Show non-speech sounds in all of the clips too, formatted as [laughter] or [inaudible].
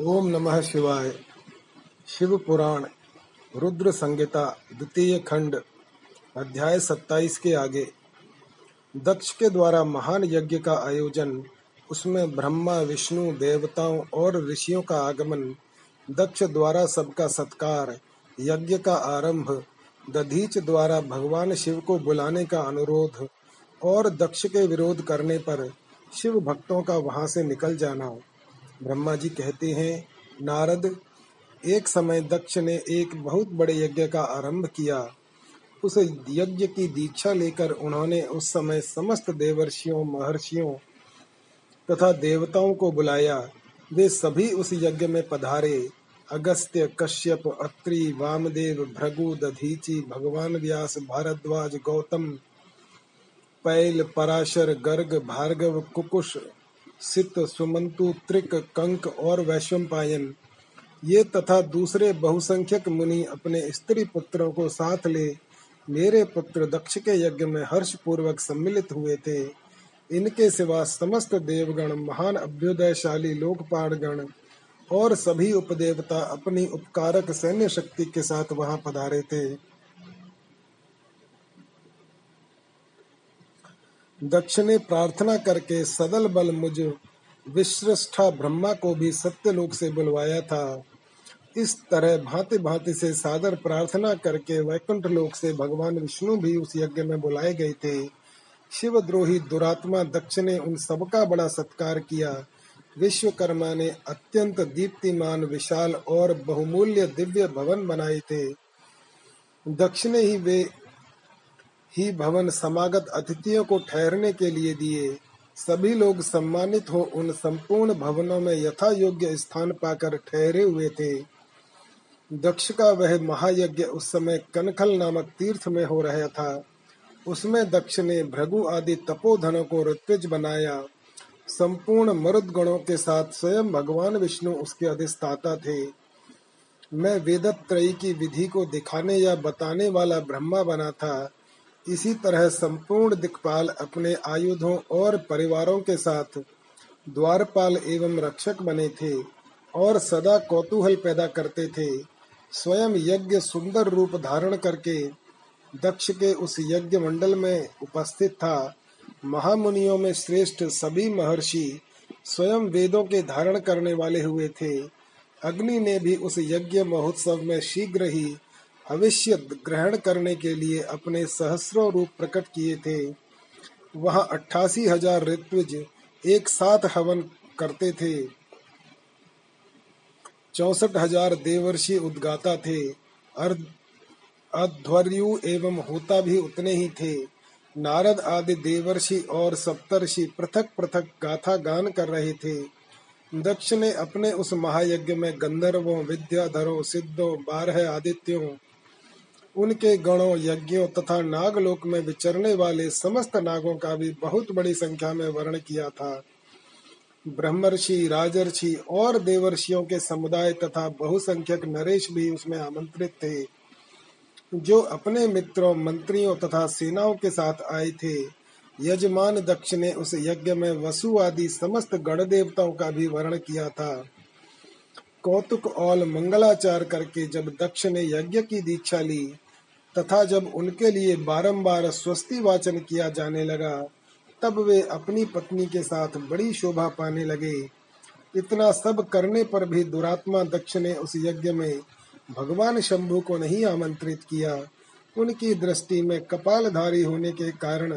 ओम नमः शिवाय। शिव पुराण, रुद्र संहिता, द्वितीय खंड, अध्याय सत्ताईस के आगे। दक्ष के द्वारा महान यज्ञ का आयोजन, उसमें ब्रह्मा, विष्णु, देवताओं और ऋषियों का आगमन, दक्ष द्वारा सबका सत्कार, यज्ञ का आरंभ, दधीच द्वारा भगवान शिव को बुलाने का अनुरोध और दक्ष के विरोध करने पर शिव भक्तों का वहाँ से निकल जाना। ब्रह्मा जी कहते हैं, नारद, एक समय दक्ष ने एक बहुत बड़े यज्ञ का आरंभ किया। उस यज्ञ की दीक्षा लेकर उन्होंने उस समय समस्त देवर्षियों, महर्षियों तथा देवताओं को बुलाया। वे सभी उस यज्ञ में पधारे। अगस्त्य, कश्यप, अत्रि, वामदेव भृगु दधीचि भगवान व्यास, भारद्वाज, गौतम, पैल, पराशर, गर्ग, भार्गव, कुकुश सित सुमंतु, त्रिक, कंक और वैश्वपायन। ये तथा दूसरे बहुसंख्यक मुनि अपने स्त्री पुत्रों को साथ ले, मेरे पुत्र दक्ष के यज्ञ में हर्ष पूर्वक सम्मिलित हुए थे। इनके सिवा समस्त देवगण, महान अभ्युदयशाली लोकपाल गण और सभी उपदेवता अपनी उपकारक सैन्य शक्ति के साथ वहाँ पधारे थे। दक्ष ने प्रार्थना करके सदल बल मुझ विश्रष्ठा ब्रह्मा को भी सत्यलोक से बुलवाया था। इस तरह भांति भांति से सादर प्रार्थना करके वैकुंठ लोक से भगवान विष्णु भी उस यज्ञ में बुलाए गए थे। शिव शिवद्रोही दुरात्मा दक्ष ने उन सबका बड़ा सत्कार किया। विश्वकर्मा ने अत्यंत दीप्तिमान, विशाल और बहुमूल्य दिव्य भवन बनाए थे। दक्ष ने ही वे ही भवन समागत अतिथियों को ठहरने के लिए दिए। सभी लोग सम्मानित हो उन संपूर्ण भवनों में यथा योग्य स्थान पाकर ठहरे हुए थे। दक्ष का वह महायज्ञ उस समय कनखल नामक तीर्थ में हो रहा था। उसमें दक्ष ने भृगु आदि तपोधनों को ऋत्विज बनाया। संपूर्ण मरुद गणों के साथ स्वयं भगवान विष्णु उसके अधिष्ठाता थे। मैं वेदत्रयी की विधि को दिखाने या बताने वाला ब्रह्मा बना था। इसी तरह संपूर्ण दिक्पाल अपने आयुधों और परिवारों के साथ द्वारपाल एवं रक्षक बने थे और सदा कौतूहल पैदा करते थे। स्वयं यज्ञ सुंदर रूप धारण करके दक्ष के उस यज्ञ मंडल में उपस्थित था। महामुनियों में श्रेष्ठ सभी महर्षि स्वयं वेदों के धारण करने वाले हुए थे। अग्नि ने भी उस यज्ञ महोत्सव में शीघ्र ही भविष्य ग्रहण करने के लिए अपने सहस्रों रूप प्रकट किए थे। वहाँ अट्ठासी हज़ार ऋत्विज एक साथ हवन करते थे। चौसठ हज़ार देवर्षि उद्गाता थे। अध्वर्यु एवं होता भी उतने ही थे। नारद आदि देवर्षि और सप्तर्षि पृथक पृथक गाथा गान कर रहे थे। दक्ष ने अपने उस महायज्ञ में गंधर्वों, विद्याधरों, सिद्धों, बारह आदित्यों उनके गणों, यज्ञों तथा नागलोक में विचरने वाले समस्त नागों का भी बहुत बड़ी संख्या में वर्ण किया था। ब्रह्मर्षि, राजर्षि और देवर्षियों के समुदाय तथा बहुसंख्यक नरेश भी उसमें आमंत्रित थे, जो अपने मित्रों, मंत्रियों तथा सेनाओं के साथ आए थे। यजमान दक्ष ने उस यज्ञ में वसु आदि समस्त गण देवताओं का भी वर्ण किया था। कौतुक और मंगलाचार करके जब दक्ष ने यज्ञ की दीक्षा ली तथा जब उनके लिए बारंबार स्वस्ति वाचन किया जाने लगा, तब वे अपनी पत्नी के साथ बड़ी शोभा पाने लगे। इतना सब करने पर भी दुरात्मा दक्ष ने उस यज्ञ में भगवान शंभु को नहीं आमंत्रित किया। उनकी दृष्टि में कपालधारी होने के कारण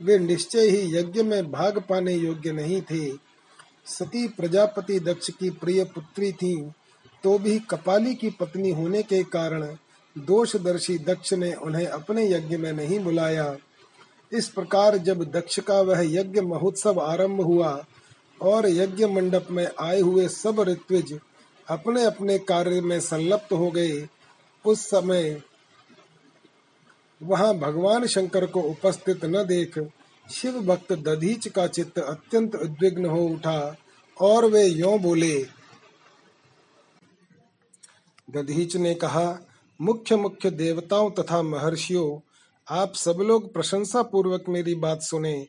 वे निश्चय ही यज्ञ में भाग पाने योग्य नहीं थे। सती प्रजापति दक्ष की प्रिय पुत्री थी तो भी कपाली की पत्नी होने के कारण दोषदर्शी दक्ष ने उन्हें अपने यज्ञ में नहीं बुलाया। इस प्रकार जब दक्ष का वह यज्ञ महोत्सव आरंभ हुआ और यज्ञ मंडप में आए हुए सब ऋत्विज अपने अपने कार्य में संलप्त हो गए, उस समय वहाँ भगवान शंकर को उपस्थित न देख शिव भक्त दधीच का चित्त अत्यंत उद्विग्न हो उठा और वे यो बोले, दधीच ने कहा मुख्य मुख्य देवताओं तथा महर्षियों, आप सब लोग प्रशंसा पूर्वक मेरी बात सुने।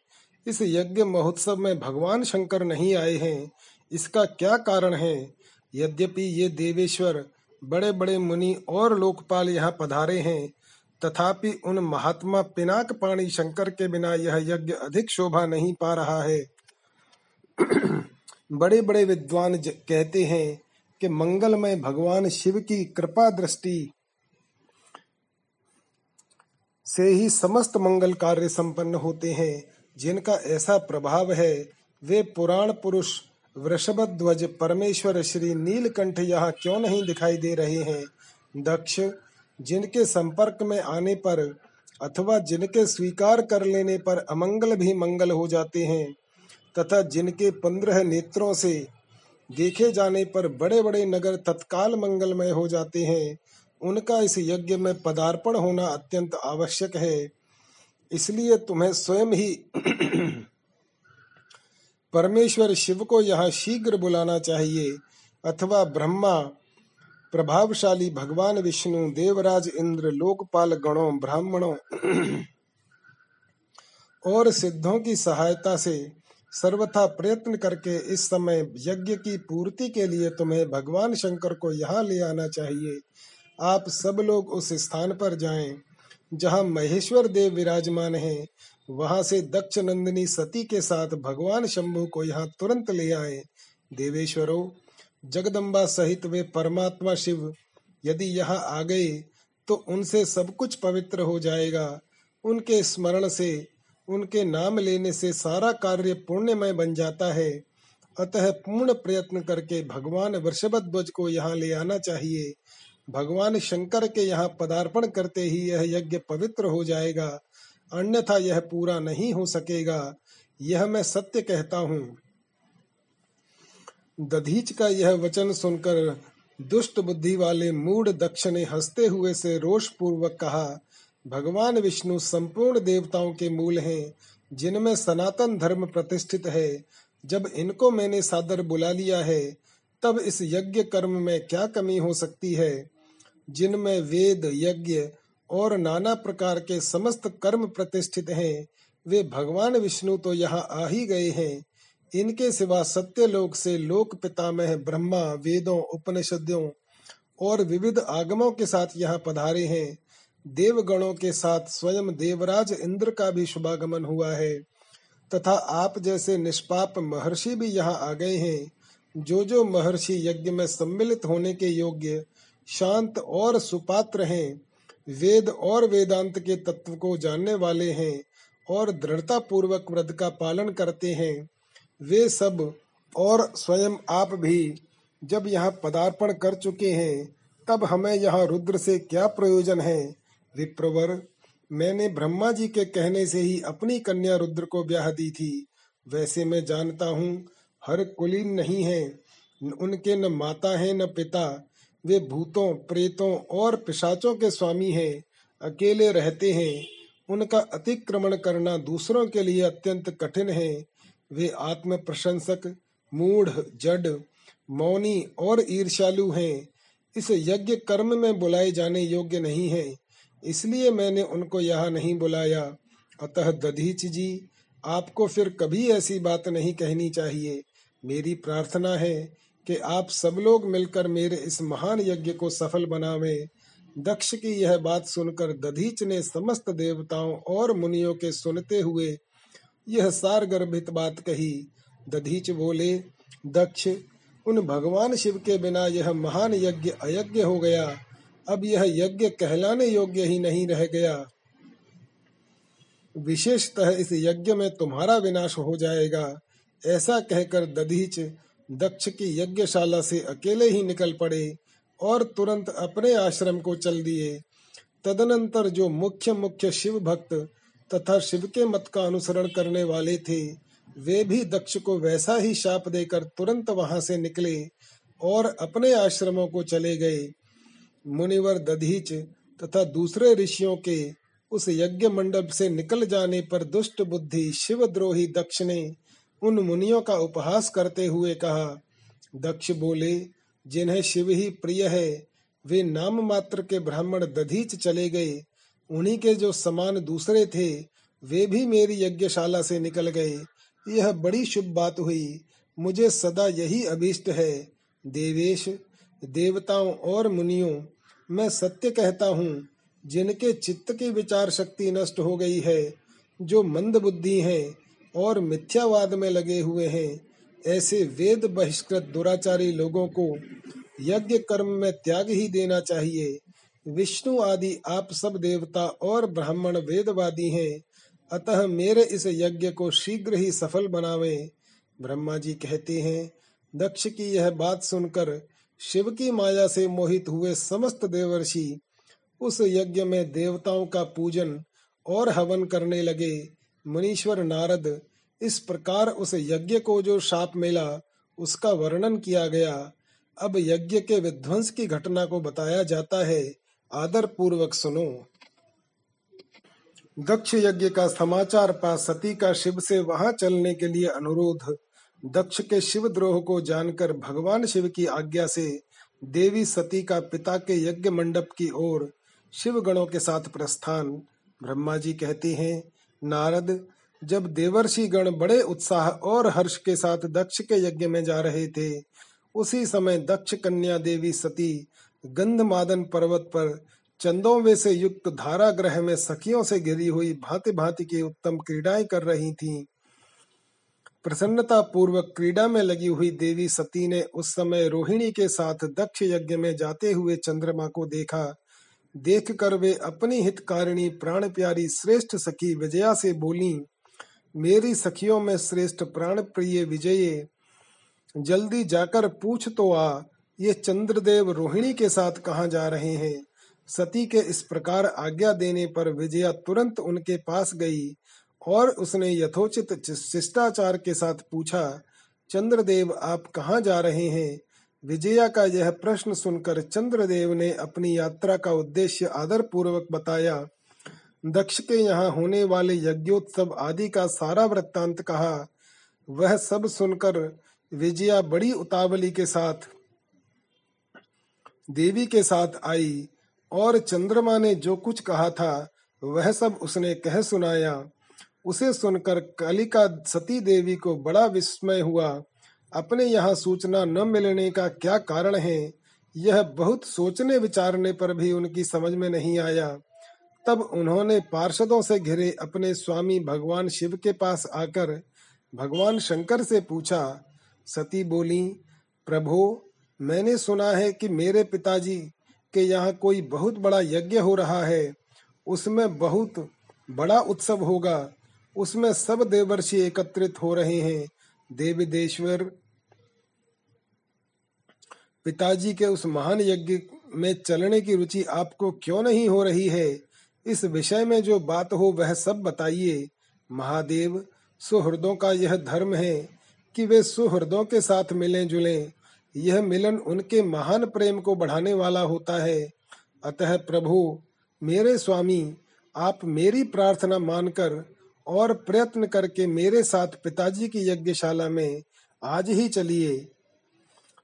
इस यज्ञ महोत्सव में भगवान शंकर नहीं आए हैं। इसका क्या कारण है? यद्यपि ये देवेश्वर बड़े बड़े मुनि और लोकपाल यहाँ पधारे हैं, तथापि उन महात्मा पिनाक पाणी शंकर के बिना यह यज्ञ अधिक शोभा नहीं पा रहा है। [clears throat] बड़े बड़े विद्वान कहते हैं कि मंगलमय भगवान शिव की कृपा दृष्टि से ही समस्त मंगल कार्य संपन्न होते हैं। जिनका ऐसा प्रभाव है, वे पुराण पुरुष वृषभ ध्वज परमेश्वर श्री नीलकंठ यहाँ क्यों नहीं दिखाई दे रहे हैं? दक्ष, जिनके संपर्क में आने पर अथवा जिनके स्वीकार कर लेने पर अमंगल भी मंगल हो जाते हैं, तथा जिनके पंद्रह नेत्रों से देखे जाने पर बड़े बड़े नगर तत्काल मंगलमय हो जाते हैं उनका इस यज्ञ में पदार्पण होना अत्यंत आवश्यक है। इसलिए तुम्हें स्वयं ही [clears throat] परमेश्वर शिव को यहाँ शीघ्र बुलाना चाहिए, अथवा ब्रह्मा, प्रभावशाली भगवान विष्णु, देवराज इंद्र, लोकपाल गणों, ब्राह्मणों [clears throat] और सिद्धों की सहायता से सर्वथा प्रयत्न करके इस समय यज्ञ की पूर्ति के लिए तुम्हें भगवान शंकर को यहाँ ले आना चाहिए। आप सब लोग उस स्थान पर जाएँ, जहाँ महेश्वर देव विराजमान हैं। वहाँ से दक्ष नंदिनी सती के साथ भगवान शंभु को यहाँ तुरंत ले आए। देवेश्वरों, जगदम्बा सहित वे परमात्मा शिव, यदि यहाँ आ गए तो उनसे सब कुछ पवित्र हो जाएगा। उनके स्मरण से, उनके नाम लेने से सारा कार्य पुण्यमय बन जाता है। अतः पूर्ण प्रयत्न करके भगवान वृषभध्वज को यहाँ ले आना चाहिए। भगवान शंकर के यहाँ पदार्पण करते ही यह यज्ञ पवित्र हो जाएगा, अन्यथा यह पूरा नहीं हो सकेगा। यह मैं सत्य कहता हूँ। दधीच का यह वचन सुनकर दुष्ट बुद्धि वाले मूड दक्ष ने हँसते हुए से रोष पूर्वक कहा, भगवान विष्णु संपूर्ण देवताओं के मूल हैं, जिनमें सनातन धर्म प्रतिष्ठित है। जब इनको मैंने सादर बुला लिया है, तब इस यज्ञ कर्म में क्या कमी हो सकती है? जिनमें वेद, यज्ञ और नाना प्रकार के समस्त कर्म प्रतिष्ठित हैं, वे भगवान विष्णु तो यहाँ आ ही गए हैं। इनके सिवा सत्य लोक से लोक पितामह ब्रह्मा, वेदों उपनिषदों और विविध आगमों के साथ यहाँ पधारे हैं। देवगणों के साथ स्वयं देवराज इंद्र का भी शुभागमन हुआ है। तथा आप जैसे निष्पाप महर्षि भी यहाँ आ गए हैं। जो जो महर्षि यज्ञ में सम्मिलित होने के योग्य शांत और सुपात्र हैं। वेद और वेदांत के तत्व को जानने वाले हैं और दृढ़ता पूर्वक व्रत का पालन करते हैं। वे सब और स्वयं आप भी जब यहाँ पदार्पण कर चुके हैं, तब हमें यहाँ रुद्र से क्या प्रयोजन है? विप्रवर, मैंने ब्रह्मा जी के कहने से ही अपनी कन्या रुद्र को ब्याह दी थी। वैसे मैं जानता हूँ, हर कुलीन नहीं है। उनके न माता है, न पिता। वे भूतों, प्रेतों और पिशाचों के स्वामी हैं, अकेले रहते हैं। उनका अतिक्रमण करना दूसरों के लिए अत्यंत कठिन है। वे आत्म प्रशंसक मूढ़, जड, मौनी और ईर्ष्यालु हैं। इस यज्ञ कर्म में बुलाए जाने योग्य नहीं है। इसलिए मैंने उनको यहाँ नहीं बुलाया। अतः दधीच जी, आपको फिर कभी ऐसी बात नहीं कहनी चाहिए। मेरी प्रार्थना है कि आप सब लोग मिलकर मेरे इस महान यज्ञ को सफल बनावे। दक्ष की यह बात सुनकर दधीच ने समस्त देवताओं और मुनियों के सुनते हुए यह सार गर्भित बात कही। दधीच बोले, दक्ष, उन भगवान शिव के बिना यह महान यज्ञ अयज्ञ हो गया। अब यह यज्ञ कहलाने योग्य ही नहीं रह गया। विशेषतः इस यज्ञ में तुम्हारा विनाश हो जाएगा। ऐसा कहकर दधीच दक्ष की यज्ञशाला से अकेले ही निकल पड़े और तुरंत अपने आश्रम को चल दिए। तदनंतर जो मुख्य मुख्य शिव भक्त तथा शिव के मत का अनुसरण करने वाले थे, वे भी दक्ष को वैसा ही शाप देकर तुरंत वहाँ से निकले और अपने आश्रमों को चले गए। मुनिवर दधीच तथा दूसरे ऋषियों के उस यज्ञ मंडप से निकल जाने पर दुष्ट बुद्धि शिवद्रोही दक्ष ने उन मुनियों का उपहास करते हुए कहा, दक्ष बोले, जिन्हें शिव ही प्रिय है, वे नाम मात्र के ब्राह्मण दधीच चले गए। उन्हीं के जो समान दूसरे थे, वे भी मेरी यज्ञशाला से निकल गए। यह बड़ी शुभ बात हुई। मुझे सदा यही अभीष्ट है। देवेश, देवताओं और मुनियों, मैं सत्य कहता हूँ, जिनके चित्त की विचार शक्ति नष्ट हो गई है, जो मंद बुद्धि हैं और मिथ्यावाद में लगे हुए हैं, ऐसे वेद बहिष्कृत दुराचारी लोगों को यज्ञ कर्म में त्याग ही देना चाहिए। विष्णु आदि आप सब देवता और ब्राह्मण वेदवादी हैं, अतः मेरे इस यज्ञ को शीघ्र ही सफल बनावे। ब्रह्मा जी कहते हैं, दक्ष की यह बात सुनकर शिव की माया से मोहित हुए समस्त देवर्षि उस यज्ञ में देवताओं का पूजन और हवन करने लगे। मुनीश्वर नारद, इस प्रकार उस यज्ञ को जो शाप मिला, उसका वर्णन किया गया। अब यज्ञ के विध्वंस की घटना को बताया जाता है। आदर पूर्वक सुनो। दक्ष यज्ञ का समाचार पा सती का शिव से वहाँ चलने के लिए अनुरोध। दक्ष के शिव द्रोह को जानकर भगवान शिव की आज्ञा से देवी सती का पिता के यज्ञ मंडप की ओर शिव गणों के साथ प्रस्थान। ब्रह्मा जी कहते हैं नारद, जब देवर्षि गण बड़े उत्साह और हर्ष के साथ दक्ष के यज्ञ में जा रहे थे, उसी समय दक्ष कन्या देवी सती गंधमादन पर्वत पर चंदों से युक्त धारा ग्रह में सखियों से घिरी हुई भांति भांति की उत्तम क्रीडाएँ कर रही थीं। प्रसन्नता पूर्वक क्रीडा में लगी हुई देवी सती ने उस समय रोहिणी के साथ दक्ष यज्ञ में जाते हुए चंद्रमा को देखा देख कर वे अपनी हितकारिणी प्राण प्यारी श्रेष्ठ सखी विजया से बोली, मेरी सखियों में श्रेष्ठ प्राण प्रिय विजय, जल्दी जाकर पूछ तो आ, ये चंद्रदेव रोहिणी के साथ कहाँ जा रहे हैं? सती के इस प्रकार आज्ञा देने पर विजया तुरंत उनके पास गई और उसने यथोचित शिष्टाचार के साथ पूछा, चंद्रदेव, आप कहाँ जा रहे हैं? विजया का यह प्रश्न सुनकर चंद्रदेव ने अपनी यात्रा का उद्देश्य आदर पूर्वक बताया। दक्ष के यहाँ होने वाले यज्ञोत्सव आदि का सारा वृत्तांत कहा। वह सब सुनकर विजया बड़ी उतावली के साथ, देवी के साथ आई और चंद्रमा ने जो कुछ कहा था, वह सब उसने कह सुनाया। उसे सुनकर कालिका सती देवी को बड़ा विस्मय हुआ। अपने यहाँ सूचना न मिलने का क्या कारण है? यह बहुत सोचने विचारने पर भी उनकी समझ में नहीं आया। तब उन्होंने पार्षदों से घिरे अपने स्वामी भगवान शिव के पास आकर भगवान शंकर से पूछा, सती बोली, प्रभु, मैंने सुना है कि मेरे पिताजी के यहाँ कोई बहुत बड़ा यज्ञ हो रहा है। उसमें बहुत बड़ा उत्सव होगा। उसमें सब देवर्षि एकत्रित हो रहे हैं। देवी देश्वर पिताजी के उस महान यज्ञ में चलने की रुचि आपको क्यों नहीं हो रही है? इस विषय में जो बात हो, वह सब बताइए। महादेव, सुहृदों का यह धर्म है कि वे सुहृदों के साथ मिलें जुलें यह मिलन उनके महान प्रेम को बढ़ाने वाला होता है। अतः प्रभु, मेरे स्वामी, आप मेरी प्रार्थना मानकर और प्रयत्न करके मेरे साथ पिताजी की यज्ञशाला में आज ही चलिए।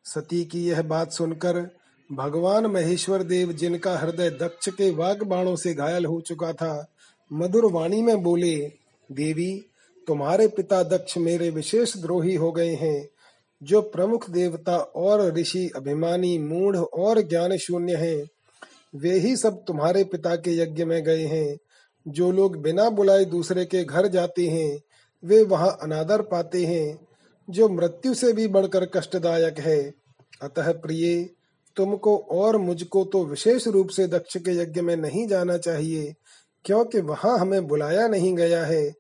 सती की यह बात सुनकर भगवान महेश्वर देव, जिनका हृदय दक्ष के वाग बाणों से घायल हो चुका था, मधुर वाणी में बोले, देवी, तुम्हारे पिता दक्ष मेरे विशेष द्रोही हो गए हैं, जो प्रमुख देवता और ऋषि, अभिमानी, मूढ़ और ज्ञान शून्य हैं। वे ही सब तुम्हारे पिता के यज्ञ में गए हैं। जो लोग बिना बुलाए दूसरे के घर जाते हैं, वे वहाँ अनादर पाते हैं, जो मृत्यु से भी बढ़कर कष्टदायक है। अतः प्रिय, तुमको और मुझको तो विशेष रूप से दक्ष के यज्ञ में नहीं जाना चाहिए, क्योंकि वहाँ हमें बुलाया नहीं गया है।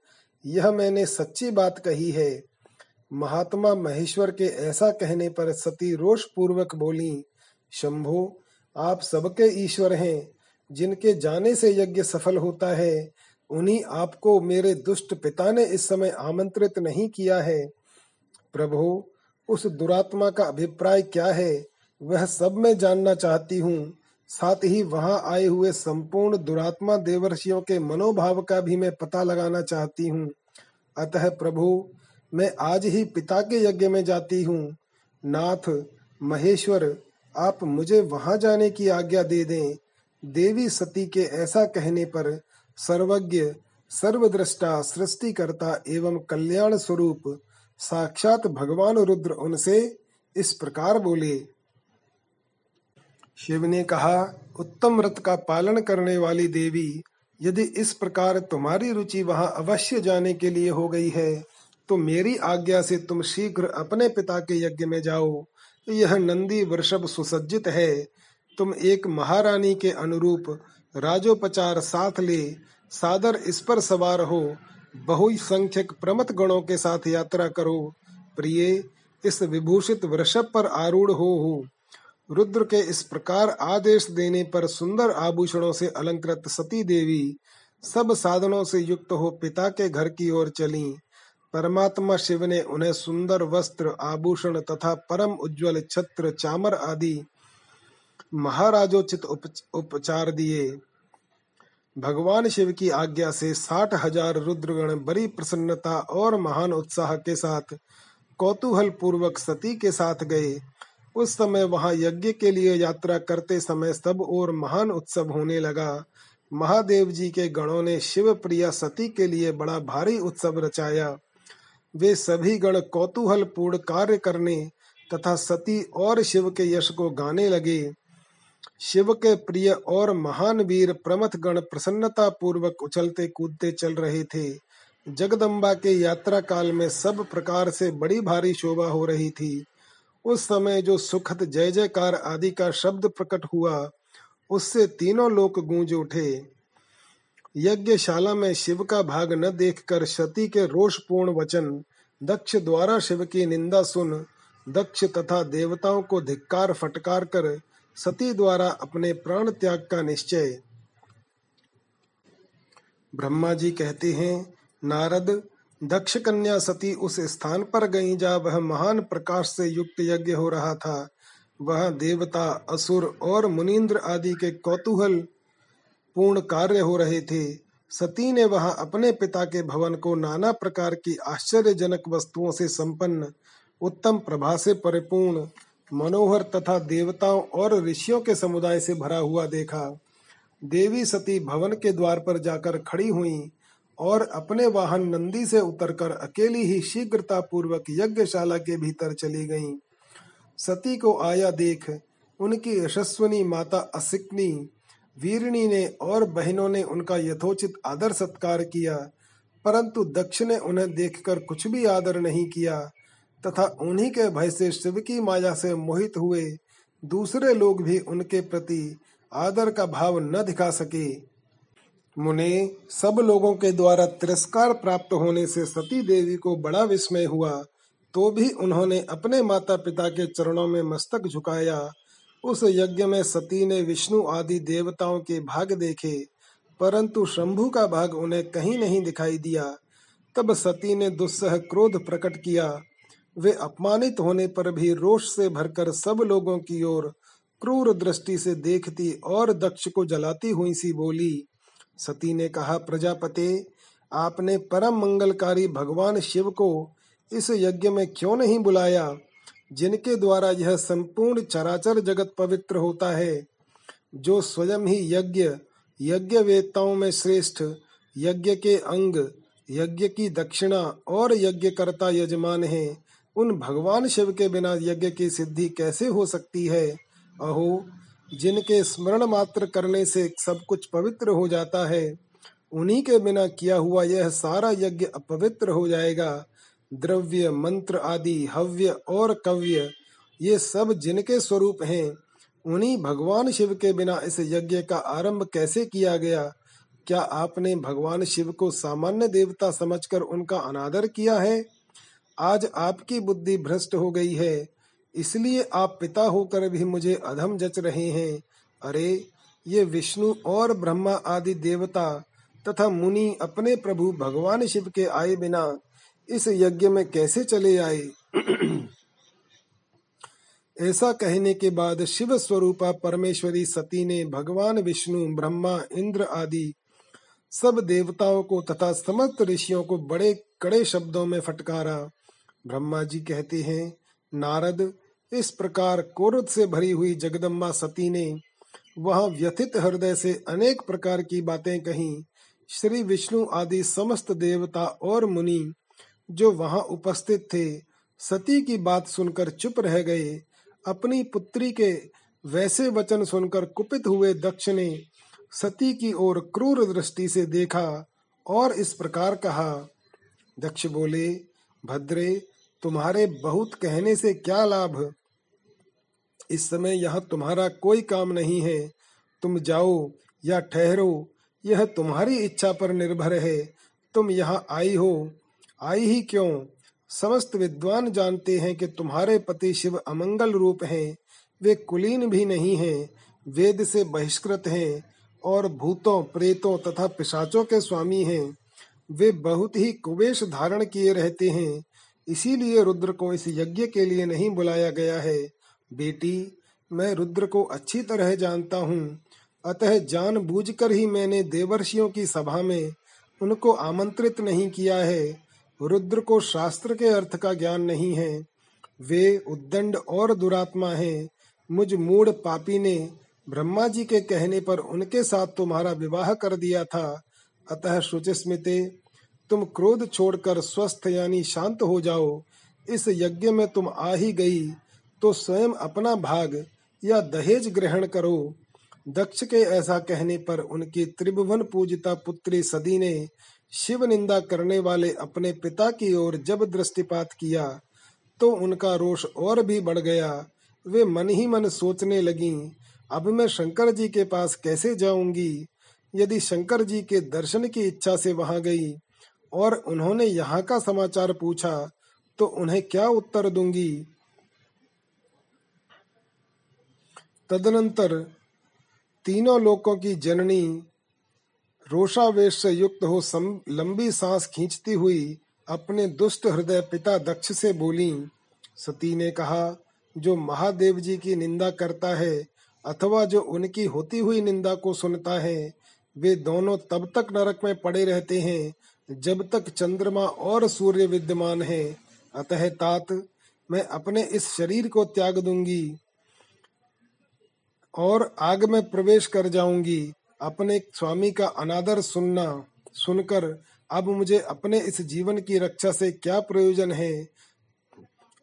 यह मैंने सच्ची बात कही है। महात्मा महेश्वर के ऐसा कहने पर सती रोष पूर्वक बोली, शंभो, आप सबके ईश्वर हैं जिनके जाने से यज्ञ सफल होता है, उन्हीं आपको मेरे दुष्ट पिता ने इस समय आमंत्रित नहीं किया है। प्रभु, उस दुरात्मा का अभिप्राय क्या है? वह सब मैं जानना चाहती हूँ। साथ ही वहाँ आए हुए संपूर्ण दुरात्मा देवर्षियों के मनोभाव का भी मैं पता लगाना चाहती हूँ। अतः प्रभु, मैं आज ही पिता के यज्ञ में जाती हूँ। नाथ, महेश्वर, आप मुझे वहाँ जाने की आज्ञा दे दें। देवी सती के ऐसा कहने पर सर्वज्ञ, सर्वद्रष्टा, सृष्टिकर्ता एवं कल्याण स्वरूप साक्षात भगवान रुद्र उनसे इस प्रकार बोले। शिव ने कहा, उत्तम व्रत का पालन करने वाली देवी, यदि इस प्रकार तुम्हारी रुचि वहाँ अवश्य जाने के लिए हो गई है तो मेरी आज्ञा से तुम शीघ्र अपने पिता के यज्ञ में जाओ। यह नंदी वृषभ सुसज्जित है। तुम एक महारानी के अनुरूप राजोपचार साथ ले, सादर इस पर सवार हो बहुसंख्यक प्रमत गणों के साथ यात्रा करो। प्रिय, इस विभूषित वृषभ पर आरूढ़ हो हो। रुद्र के इस प्रकार आदेश देने पर सुंदर आभूषणों से अलंकृत सती देवी, सब साधनों से युक्त हो पिता के घर की ओर चली। परमात्मा शिव ने उन्हें सुंदर वस्त्र, आभूषण तथा परम उज्जवल छत्र, चामर आदि महाराजोचित उपचार दिए। भगवान शिव की आज्ञा से साठ हज़ार रुद्रगण बड़ी प्रसन्नता और महान उत्साह के साथ कौतूहल पूर्वक सती के साथ गए। उस समय वहाँ यज्ञ के लिए यात्रा करते समय सब और महान उत्सव होने लगा। महादेव जी के गणों ने शिव प्रिया सती के लिए बड़ा भारी उत्सव रचाया। वे सभी गण कौतूहल पूर्ण कार्य करने तथा सती और शिव के यश को गाने लगे। शिव के प्रिय और महान वीर प्रमथ गण प्रसन्नता पूर्वक उछलते कूदते चल रहे थे। जगदम्बा के यात्रा काल में सब प्रकार से बड़ी भारी शोभा हो रही थी। उस समय जो सुखद जय जयकार आदि का शब्द प्रकट हुआ, उससे तीनों लोक गूंज उठे। यज्ञशाला में शिव का भाग न देखकर सती के रोषपूर्ण वचन, दक्ष द्वारा शिव की निंदा सुन, दक्ष तथा देवताओं को धिक्कार फटकार कर सती द्वारा अपने प्राण त्याग का निश्चय। ब्रह्मा जी कहते हैं, नारद, दक्ष कन्या सती उस स्थान पर गई जहाँ वह महान प्रकाश से युक्त यज्ञ हो रहा था। वह देवता, असुर और मुनिंद्र आदि के कौतूहल पूर्ण कार्य हो रहे थे। सती ने वहाँ अपने पिता के भवन को नाना प्रकार की आश्चर्यजनक वस्तुओं से संपन्न, उत्तम प्रभा से परिपूर्ण मनोहर तथा देवताओं और ऋषियों के समुदाय से भरा हुआ देखा देवी सती भवन के द्वार पर जाकर खड़ी हुई और अपने वाहन नंदी से उतरकर अकेली ही शीघ्रता पूर्वक यज्ञशाला के भीतर चली गईं। सती को आया देख, उनकी यशस्वनी माता असिकनी वीरणी ने और बहनों ने उनका यथोचित आदर सत्कार किया, परंतु दक्ष ने उन्हें देखकर कुछ भी आदर नहीं किया तथा उन्हीं के भय से शिव की माया से मोहित हुए। दूसरे लोग भी उनके प्रति आदर का भाव न दिखा सके। मुने, सब लोगों के द्वारा तिरस्कार प्राप्त होने से सती देवी को बड़ा विस्मय हुआ। तो भी उन्होंने अपने माता पिता के चरणों में मस्तक झुकाया। उस यज्ञ में सती ने विष्णु आदि देवताओं के भाग देखे, परंतु शंभु का भाग उन्हें कहीं नहीं दिखाई दिया। तब सती ने दुस्सह क्रोध प्रकट किया। वे अपमानित होने पर भी रोष से भरकर सब लोगों की ओर क्रूर दृष्टि से देखती और दक्ष को जलाती हुई सी बोली, सती ने कहा, प्रजापते, आपने परम मंगलकारी भगवान शिव को इस यज्ञ में क्यों नहीं बुलाया, जिनके द्वारा यह संपूर्ण चराचर जगत पवित्र होता है? जो स्वयं ही यज्ञ यज्ञ वेताओं में श्रेष्ठ, यज्ञ के अंग, यज्ञ की दक्षिणा और यज्ञकर्ता यजमान है उन भगवान शिव के बिना यज्ञ की सिद्धि कैसे हो सकती है? अहो, जिनके स्मरण मात्र करने से सब कुछ पवित्र हो जाता है, उन्हीं के बिना किया हुआ यह सारा यज्ञ अपवित्र हो जाएगा। द्रव्य, मंत्र आदि, हव्य और कव्य, ये सब जिनके स्वरूप हैं, उन्हीं भगवान शिव के बिना इस यज्ञ का आरंभ कैसे किया गया? क्या आपने भगवान शिव को सामान्य देवता समझकर उनका अनादर किया है? आज आपकी बुद्धि भ्रष्ट हो गई है, इसलिए आप पिता होकर भी मुझे अधम जच रहे हैं। अरे, ये विष्णु और ब्रह्मा आदि देवता तथा मुनि अपने प्रभु भगवान शिव के आए बिना इस यज्ञ में कैसे चले आए? [clears throat] ऐसा कहने के बाद शिव स्वरूपा परमेश्वरी सती ने भगवान विष्णु, ब्रह्मा, इंद्र आदि सब देवताओं को तथा समस्त ऋषियों को बड़े कड़े शब्दों में फटकारा। ब्रह्मा जी कहते हैं, नारद, इस प्रकार क्रोध से भरी हुई जगदम्बा सती ने वहाँ व्यथित हृदय से अनेक प्रकार की बातें कही। श्री विष्णु आदि समस्त देवता और मुनि जो वहाँ उपस्थित थे, सती की बात सुनकर चुप रह गए। अपनी पुत्री के वैसे वचन सुनकर कुपित हुए दक्ष ने सती की ओर क्रूर दृष्टि से देखा और इस प्रकार कहा, दक्ष बोले, भद्रे तुम्हारे बहुत कहने से क्या लाभ? इस समय यह तुम्हारा कोई काम नहीं है। तुम जाओ या ठहरो, यह तुम्हारी इच्छा पर निर्भर है। तुम यहाँ आई हो। आई ही क्यों? समस्त विद्वान जानते हैं कि तुम्हारे पति शिव अमंगल रूप हैं। वे कुलीन भी नहीं हैं, वेद से बहिष्कृत हैं और भूतों, प्रेतों तथा पिशाचों के स्वामी हैं। वे बहुत ही कुवेश धारण किए रहते हैं। इसीलिए रुद्र को इस यज्ञ के लिए नहीं बुलाया गया है। बेटी, मैं रुद्र को अच्छी तरह जानता हूँ। अतः जान कर ही मैंने देवर्षियों की सभा में उनको आमंत्रित नहीं किया है। रुद्र को शास्त्र के अर्थ का ज्ञान नहीं है। वे उद्दंड और दुरात्मा हैं। मुझ मूड पापी ने ब्रह्मा जी के कहने पर उनके साथ तुम्हारा विवाह कर दिया था। अतः शुचिस्मिते तुम क्रोध छोड़कर स्वस्थ यानी शांत हो जाओ। इस यज्ञ में तुम आ ही गई तो स्वयं अपना भाग या दहेज ग्रहण करो। दक्ष के ऐसा कहने पर उनकी त्रिभुवन पूजिता पुत्री सदी ने शिव निंदा करने वाले अपने पिता की ओर जब दृष्टिपात किया तो उनका रोष और भी बढ़ गया। वे मन ही मन सोचने लगी, अब मैं शंकर जी के पास कैसे जाऊँगी? यदि शंकर जी के दर्शन की इच्छा से वहाँ गई और उन्होंने यहाँ का समाचार पूछा तो उन्हें क्या उत्तर दूँगी? तदनंतर तीनों लोकों की जननी रोषावेश से युक्त हो सम, लंबी सांस खींचती हुई अपने दुष्ट हृदय पिता दक्ष से बोली सती ने कहा जो महादेव जी की निंदा करता है अथवा जो उनकी होती हुई निंदा को सुनता है वे दोनों तब तक नरक में पड़े रहते हैं जब तक चंद्रमा और सूर्य विद्यमान है, अतः तात मैं अपने इस शरीर को त्याग दूँगी और आग में प्रवेश कर जाऊँगी। अपने स्वामी का अनादर सुनना, सुनकर अब मुझे अपने इस जीवन की रक्षा से क्या प्रयोजन है?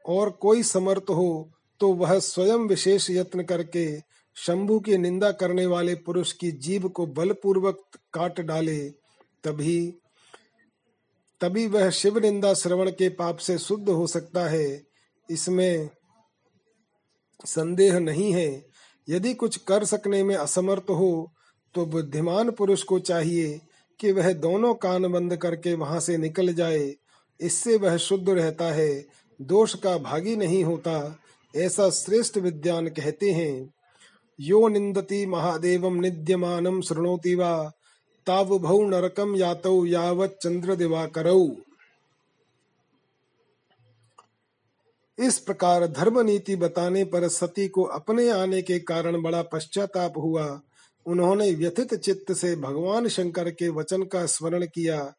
और कोई समर्थ हो तो वह स्वयं विशेष यत्न करके शंभु की निंदा करने वाले पुरुष की जीव को बलपूर्वक काट डाले, तभी तभी वह शिव निंदा श्रवण के पाप से शुद्ध हो सकता है। इसमें संदेह नहीं है। यदि कुछ कर सकने में असमर्थ हो तो बुद्धिमान पुरुष को चाहिए कि वह दोनों कान बंद करके वहाँ से निकल जाए। इससे वह शुद्ध रहता है, दोष का भागी नहीं होता, ऐसा श्रेष्ठ विद्यान कहते हैं। यो निंदति महादेवम निद्यमानम शृणोति वा तावभौ नरकम यातौ यावत चंद्र दिवाकरौ इस प्रकार धर्म नीति बताने पर सती को अपने आने के कारण बड़ा पश्चाताप हुआ। उन्होंने व्यथित चित्त से भगवान शंकर के वचन का स्मरण किया।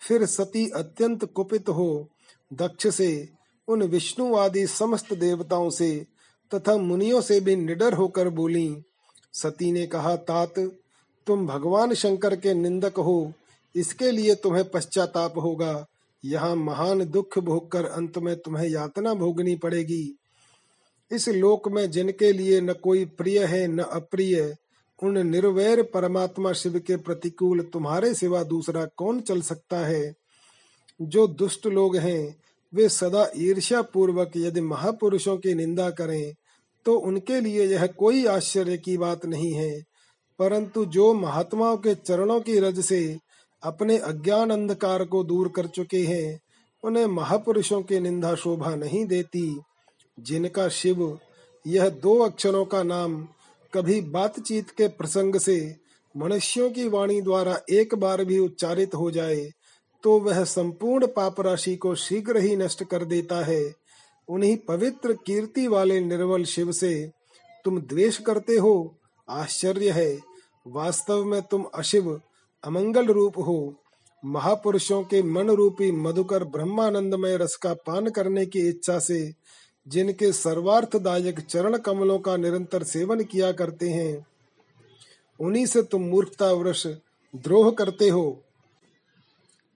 फिर सती अत्यंत कुपित हो, दक्ष से, उन विष्णु आदि समस्त देवताओं से तथा मुनियों से भी निडर होकर बोली, सती ने कहा, तात तुम भगवान शंकर के निंदक हो, इसके लिए तुम्हें पश्चाताप होगा। यहाँ महान दुख भोगकर अंत में तुम्हें यातना भोगनी पड़ेगी। इस लोक में जिनके लिए न कोई प्रिय है, न अप्रिय, उन निर्वैर परमात्मा शिव के प्रतिकूल तुम्हारे सिवा दूसरा कौन चल सकता है? जो दुष्ट लोग हैं, वे सदा ईर्ष्या पूर्वक यदि महापुरुषों की निंदा करें तो उनके लिए यह कोई आश्चर्य की बात नहीं है। परंतु जो महात्माओं के चरणों की रज से अपने अज्ञान अंधकार को दूर कर चुके हैं, उन्हें महापुरुषों की निंदा शोभा नहीं देती, जिनका शिव यह दो अक्षरों का नाम कभी बातचीत के प्रसंग से मनुष्यों की वाणी द्वारा एक बार भी उच्चारित हो जाए तो वह संपूर्ण पाप राशि को शीघ्र ही नष्ट कर देता है। उन्हीं पवित्र कीर्ति वाले निर्वल शिव से तुम द्वेष करते हो, आश्चर्य है। वास्तव में तुम अशिव, अमंगल रूप हो। महापुरुषों के मन रूपी मधुकर ब्रह्मानंदमय रस का पान करने की इच्छा से जिनके सर्वार्थदायक चरण कमलों का निरंतर सेवन किया करते हैं, उन्हीं से तुम मूर्खता द्रोह करते हो।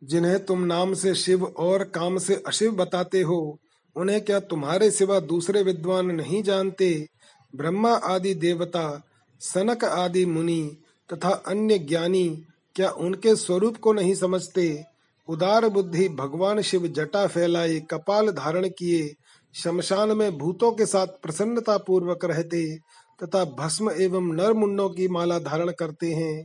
जिन्हें तुम नाम से शिव और काम से अशिव बताते हो, उन्हें क्या तुम्हारे सिवा दूसरे विद्वान नहीं जानते? ब्रह्मा आदि देवता, सनक आदि मुनि तथा अन्य ज्ञानी क्या उनके स्वरूप को नहीं समझते? उदार बुद्धि भगवान शिव जटा फैलाए, कपाल धारण किए, शमशान में भूतों के साथ प्रसन्नता पूर्वक रहते तथा भस्म एवं नर मुंडों की माला धारण करते हैं।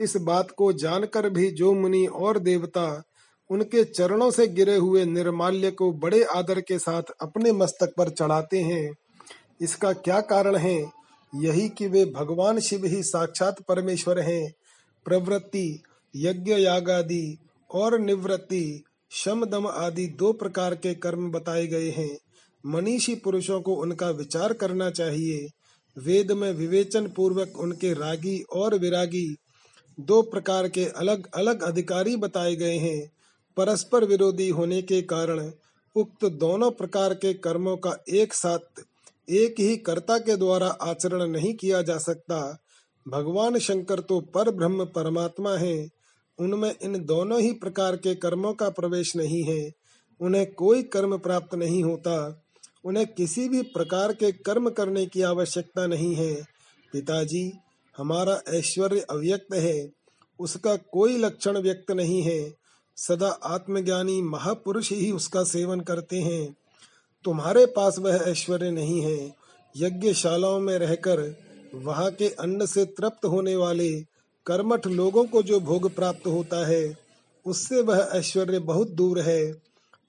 इस बात को जानकर भी जो मुनि और देवता उनके चरणों से गिरे हुए निर्माल्य को बड़े आदर के साथ अपने मस्तक पर चढ़ाते हैं। इसका क्या कारण है? यही कि वे भगवान शिव ही साक्षात परमेश्वर हैं। प्रवृत्ति, यज्ञ याग आदि और निवृत्ति, शम दम आदि दो प्रकार के कर्म बताए गए हैं। मनीषी पुरुषों को उनका विचार करना चाहिए। वेद में विवेचन पूर्वक उनके रागी और विरागी दो प्रकार के अलग अलग अधिकारी बताए गए हैं। परस्पर विरोधी होने के कारण उक्त दोनों प्रकार के कर्मों का एक साथ एक ही कर्ता के द्वारा आचरण नहीं किया जा सकता। भगवान शंकर तो पर ब्रह्म परमात्मा है। उनमें इन दोनों ही प्रकार के कर्मों का प्रवेश नहीं है। उन्हें कोई कर्म प्राप्त नहीं होता। उन्हें किसी भी प्रकार के कर्म करने की आवश्यकता नहीं है। पिताजी, हमारा ऐश्वर्य अव्यक्त है। उसका कोई लक्षण व्यक्त नहीं है। सदा आत्मज्ञानी महापुरुष ही उसका सेवन करते हैं। तुम्हारे पास वह ऐश्वर्य नहीं है। यज्ञशालाओं में रहकर, वहाँ के अन्न से तृप्त होने वाले कर्मठ लोगों को जो भोग प्राप्त होता है, उससे वह ऐश्वर्य बहुत दूर है,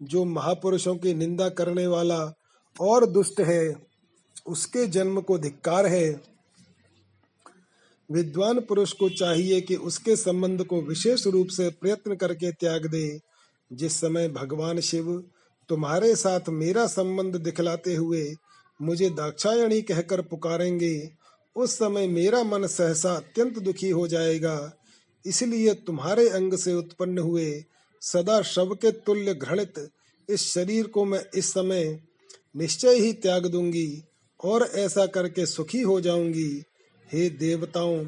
जो महापुरुषों की निंदा करने वाला और दुष्ट है, उसके जन्म को धिक्कार है। विद्वान पुरुष को चाहिए कि उसके संबंध को विशेष रूप से प्रयत्न करके त्याग दे, जिस समय भगवान शिव तुम्हारे साथ मेरा संबंध दिखलाते हुए मुझे दाक्षायणी कहकर पुकारेंगे, उस समय मेरा मन सहसा अत्यंत दुखी हो जाएगा। इसलिए तुम्हारे अंग से उत्पन्न हुए सदा शव के तुल्य घृणित इस शरीर को मैं इस समय निश्चय ही त्याग दूँगी और ऐसा करके सुखी हो जाऊँगी। हे देवताओं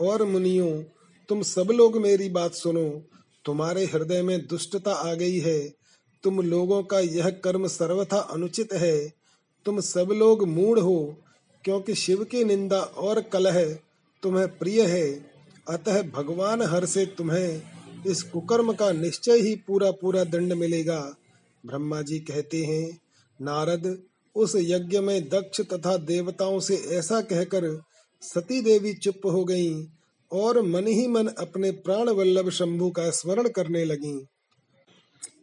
और मुनियों, तुम सब लोग मेरी बात सुनो। तुम्हारे हृदय में दुष्टता आ गई है। तुम लोगों का यह कर्म सर्वथा अनुचित है। तुम सब लोग मूढ़ हो, क्योंकि शिव की निंदा और कलह तुम्हें प्रिय है। अतः भगवान हर से तुम्हें इस कुकर्म का निश्चय ही पूरा पूरा दंड मिलेगा। ब्रह्मा जी कहते हैं, नारद, उस यज्ञ में दक्ष तथा देवताओं से ऐसा कहकर सती देवी चुप हो गईं और मन ही मन अपने प्राण वल्लभ शंभु का स्मरण करने लगी।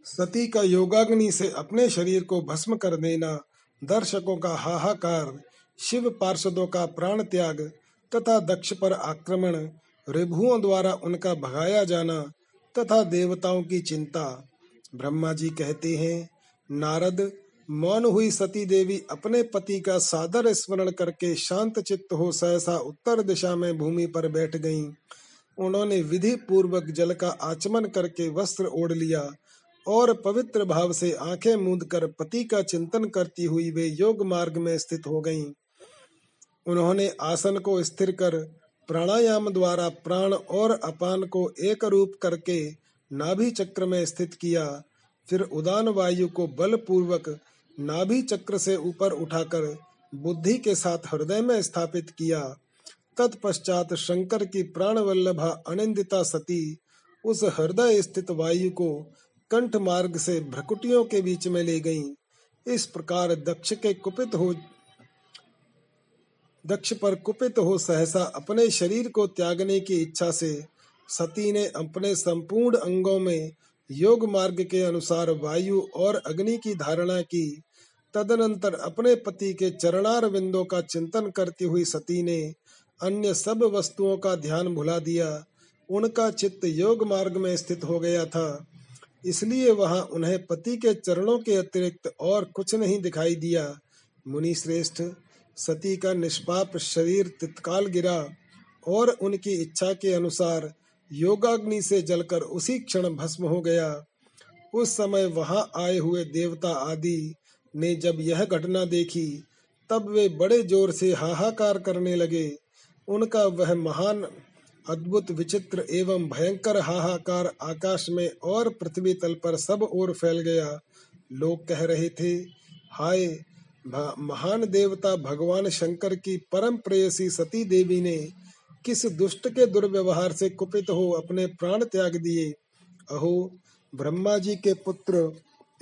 सती का योगाग्नि से अपने शरीर को भस्म कर देना, दर्शकों का हाहाकार, शिव पार्षदों का प्राण त्याग तथा दक्ष पर आक्रमण, रिभुओं द्वारा उनका भगाया जाना तथा देवताओं की चिंता ब्रह्मा जी कहते हैं, नारद, मौन हुई सती देवी अपने पति का सादर स्मरण करके शांत चित्त हो सहसा उत्तर दिशा में भूमि पर बैठ गईं। उन्होंने विधि पूर्वक जल का आचमन करके वस्त्र ओढ़ लिया और पवित्र भाव से आँखें मूंद कर पति का चिंतन करती हुई वे योग मार्ग में स्थित हो गईं। उन्होंने आसन को स्थिर कर प्राणायाम द्वारा प्राण और अपान को एक रूप करके नाभि चक्र में स्थित किया फिर उदान वायु को बलपूर्वक नाभि चक्र से ऊपर उठाकर बुद्धि के साथ हृदय में स्थापित किया तत्पश्चात शंकर की प्राण वल्लभा अनिंदिता सती उस हृदय स्थित वायु को कंठ मार्ग से भ्रकुटियों के बीच में ले गईं। इस प्रकार दक्ष के कुपित हो, दक्ष पर कुपित हो सहसा अपने शरीर को त्यागने की इच्छा से सती ने अपने संपूर्ण अंगों में योग मार्ग के अनुसार वायु और अग्नि की धारणा की। तदनंतर अपने पति के चरणार बिंदों का चिंतन करती हुई सती ने अन्य सब वस्तुओं का ध्यान भुला दिया। उनका चित्त योग मार्ग में स्थित हो गया था। इसलिए वहाँ उन्हें पति के चरणों के अतिरिक्त और कुछ नहीं दिखाई दिया। मुनि श्रेष्ठ सती का निष्पाप शरीर तत्काल गिरा और उनकी इच्छा के अनुसार योगाग्नि से जलकर उसी क्षण भस्म हो गया। उस समय वहाँ आए हुए देवता आदि ने जब यह घटना देखी, तब वे बड़े ज़ोर से हाहाकार करने लगे। उनका वह महान अद्भुत, विचित्र एवं भयंकर हाहाकार आकाश में और पृथ्वी तल पर सब ओर फैल गया। लोग कह रहे थे, हाय महान देवता भगवान शंकर की परम प्रेयसी सती देवी ने किस दुष्ट के दुर्व्यवहार से कुपित हो अपने प्राण त्याग दिए। अहो, ब्रह्मा जी के पुत्र,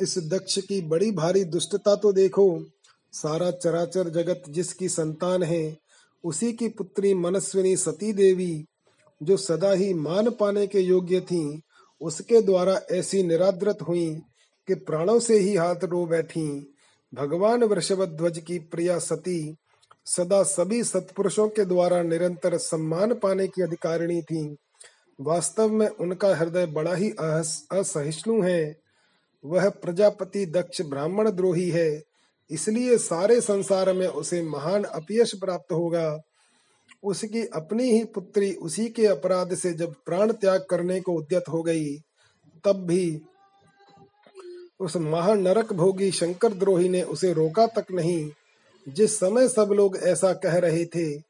इस दक्ष की बड़ी भारी दुष्टता तो देखो। सारा चराचर जगत जिसकी संतान है, उसी की पुत्री मनस्विनी सती देवी जो सदा ही मान पाने के योग्य थी, उसके द्वारा ऐसी निराद्रत हुई कि प्राणों से ही हाथ रो बैठी। भगवान वृषभध्वज की प्रिया सती सदा सभी सत्पुरुषों के द्वारा निरंतर सम्मान पाने की अधिकारिणी थी। वास्तव में उनका हृदय बड़ा ही असहिष्णु है। वह प्रजापति दक्ष ब्राह्मण द्रोही है, इसलिए सारे संसार में उसे महान अपयश प्राप्त होगा। उसकी अपनी ही पुत्री उसी के अपराध से जब प्राण त्याग करने को उद्यत हो गई, तब भी उस महानरक भोगी शंकर द्रोही ने उसे रोका तक नहीं। जिस समय सब लोग ऐसा कह रहे थे,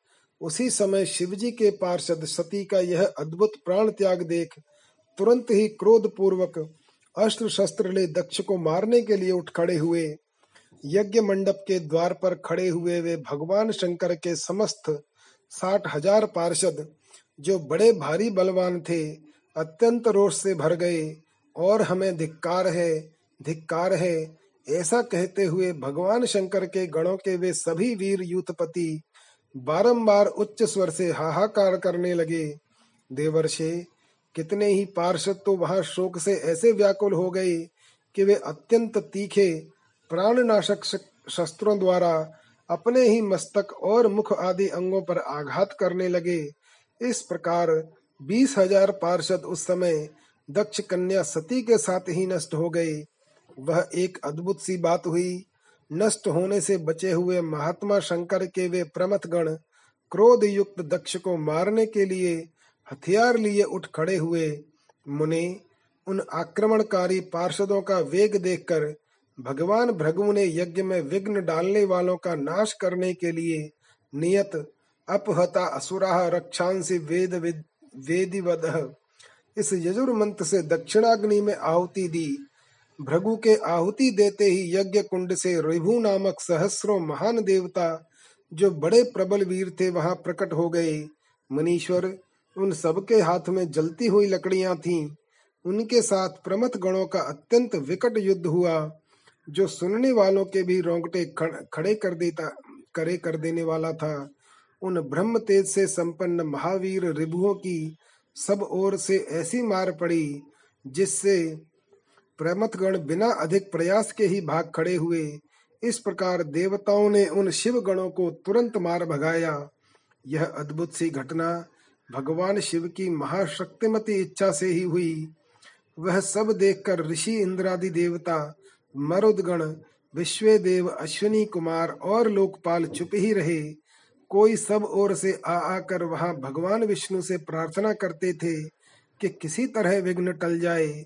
उसी समय शिवजी के पार्षद सती का यह अद्भुत प्राण त्याग देख, तुरंत ही क्रोध पूर्वक अस्त्र शस्त्र ले दक्ष को मारने के लिए उठ खड़े हुए। यज्ञ मंडप के द्वार पर खड़े हुए वे भगवान शंकर के समस्त साठ हज़ार पार्षद, जो बड़े भारी बलवान थे, अत्यंत रोष से भर गए, और हमें धिक्कार है धिक्कार है। ऐसा कहते हुए भगवान शंकर के गणों के वे सभी वीर यूथपति बारंबार उच्च स्वर से हाहाकार करने लगे। देवर्षे, कितने ही पार्षद तो वहाँ शोक से ऐसे व्याकुल हो गए कि वे अत्यंत तीखे, प्राणनाशक शस्त्रों द्वारा अपने ही मस्तक और मुख आदि अंगों पर आघात करने लगे। इस प्रकार बीस हज़ार पार्षद उस समय दक्ष कन्या सती के साथ ही नष्ट हो गए। वह एक अद्भुत सी बात हुई। नष्ट होने से बचे हुए महात्मा शंकर के वे प्रमथ गण क्रोध युक्त दक्ष को मारने के लिए हथियार लिए उठ खड़े हुए। मुने उन आक्रमणकारी पार्षदों का वेग देखकर भगवान भृगु ने यज्ञ में विघ्न डालने वालों का नाश करने के लिए नियत अपहता असुराह रक्षांसी वेद वेदिवद इस यजुर मंत्र से दक्षिणाग्नि में आहुति दी। भृगु के आहुति देते ही यज्ञ कुंड से रिभु नामक सहस्रों महान देवता, जो बड़े प्रबल वीर थे, वहाँ प्रकट हो गए। मनीश्वर उन सबके हाथ में जलती हुई लकड़ियाँ थीं। उनके साथ प्रमथ गणों का अत्यंत विकट युद्ध हुआ। जो सुनने वालों के भी रोंगटे खड़े कर देता करे कर देने वाला था, उन ब्रह्म तेज से संपन्न महावीर रिभुओं की सब ओर से ऐसी मार पड़ी, जिससे प्रमथगण बिना अधिक प्रयास के ही भाग खड़े हुए। इस प्रकार देवताओं ने उन शिव गणों को तुरंत मार भगाया। यह अद्भुत सी घटना भगवान शिव की महाशक्तिमती इच्छा से ही हुई। वह सब देखकर ऋषि इंद्रादि देवता मरुदगण विश्व देव अश्विनी कुमार और लोकपाल चुप ही रहे। कोई सब ओर से आ आकर वहाँ भगवान विष्णु से प्रार्थना करते थे कि किसी तरह विघ्न टल जाए।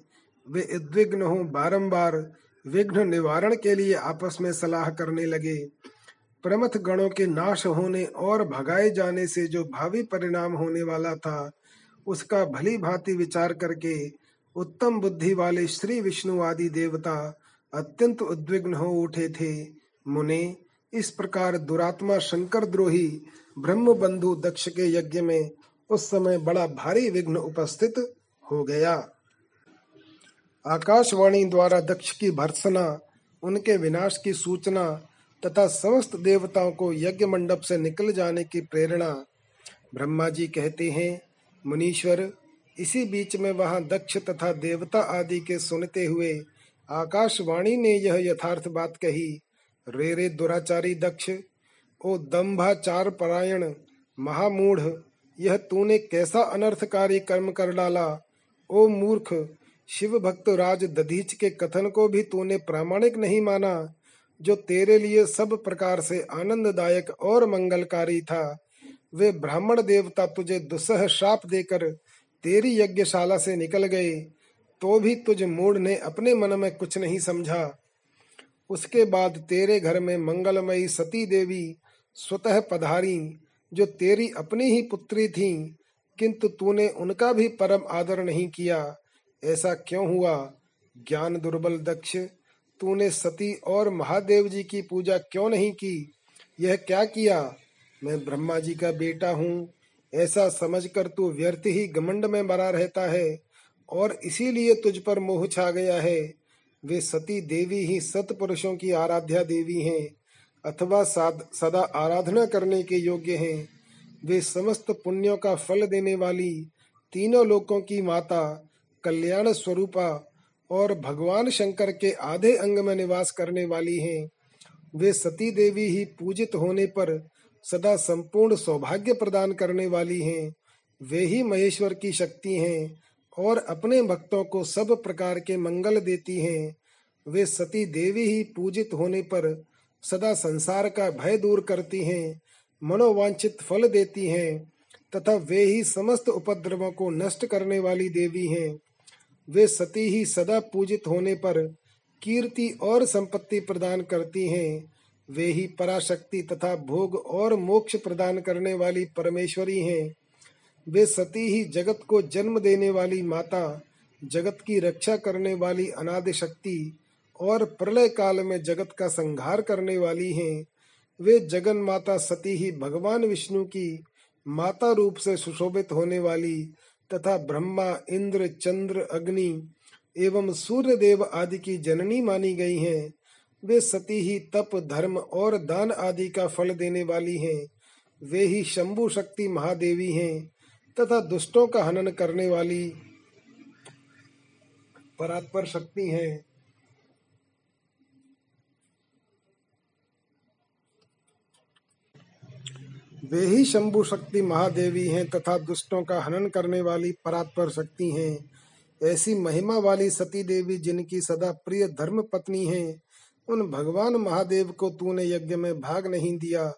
वे उद्विग्न हो बारंबार, विघ्न निवारण के लिए आपस में सलाह करने लगे। प्रमथ गणों के नाश होने और भगाए जाने से जो भावी परिणाम होने वाला था, उसका भली भांति विचार करके उत्तम बुद्धि वाले श्री विष्णु आदि देवता अत्यंत उद्विग्न हो उठे थे। मुने, इस प्रकार दुरात्मा शंकर द्रोही ब्रह्म बंधु दक्ष के यज्ञ में उस समय बड़ा भारी विघ्न उपस्थित हो गया। आकाशवाणी द्वारा दक्ष की भर्सना उनके विनाश की सूचना तथा समस्त देवताओं को यज्ञ मंडप से निकल जाने की प्रेरणा ब्रह्मा जी कहते हैं। मुनीश्वर, इसी बीच में वहाँ दक्ष तथा देवता आदि के सुनते हुए आकाशवाणी ने यह यथार्थ बात कही, रे रे दुराचारी दक्ष, ओ दम्भाचार परायण, महामूढ़, यह तूने कैसा अनर्थकारी कर्म कर डाला? ओ मूर्ख, शिव भक्त राज दधीच के कथन को भी तूने प्रामाणिक नहीं माना, जो तेरे लिए सब प्रकार से आनंददायक और मंगलकारी था। वे ब्राह्मण देवता तुझे दुसह श्राप देकर तेरी यज्ञशाला से निकल गए। तो भी तुझ मूड ने अपने मन में कुछ नहीं समझा। उसके बाद तेरे घर में मंगलमयी सती देवी स्वतः पधारी, जो तेरी अपनी ही पुत्री थी, किंतु तूने उनका भी परम आदर नहीं किया। ऐसा क्यों हुआ? ज्ञान दुर्बल दक्ष, तूने सती और महादेव जी की पूजा क्यों नहीं की? यह क्या किया? मैं ब्रह्मा जी का बेटा हूँ। ऐसा समझकर तू व्यर्थ ही घमंड में मरा रहता है। और इसीलिए तुझ पर मोह छा गया है। वे सती देवी ही सतपुरुषों की आराध्या देवी हैं, अथवा सदा आराधना करने के योग्य हैं। वे समस्त पुण्यों का फल देने वाली तीनों लोकों की माता, कल्याण स्वरूपा और भगवान शंकर के आधे अंग में निवास करने वाली हैं। वे सती देवी ही पूजित होने पर सदा संपूर्ण सौभाग्य प्रदान करने वाली हैं। वे ही महेश्वर की शक्ति हैं। और अपने भक्तों को सब प्रकार के मंगल देती हैं। वे सती देवी ही पूजित होने पर सदा संसार का भय दूर करती हैं, मनोवांछित फल देती हैं, तथा वे ही समस्त उपद्रवों को नष्ट करने वाली देवी हैं। वे सती ही सदा पूजित होने पर कीर्ति और संपत्ति प्रदान करती हैं। वे ही पराशक्ति तथा भोग और मोक्ष प्रदान करने वाली परमेश्वरी हैं। वे सती ही जगत को जन्म देने वाली माता, जगत की रक्षा करने वाली अनादि शक्ति और प्रलय काल में जगत का संहार करने वाली हैं। वे जगन माता सती ही भगवान विष्णु की माता रूप से सुशोभित होने वाली तथा ब्रह्मा, इंद्र, चंद्र, अग्नि एवं सूर्य देव आदि की जननी मानी गई हैं। वे सती ही तप, धर्म और दान आदि का फल देने वाली हैं। वे ही शंभु शक्ति महादेवी हैं। तथा दुष्टों का हनन करने वाली परात्पर शक्ति है। वे ही शंभु शक्ति महादेवी हैं तथा दुष्टों का हनन करने वाली परात्पर शक्ति हैं। ऐसी महिमा वाली सती देवी जिनकी सदा प्रिय धर्म पत्नी हैं, उन भगवान महादेव को तूने यज्ञ में भाग नहीं दिया।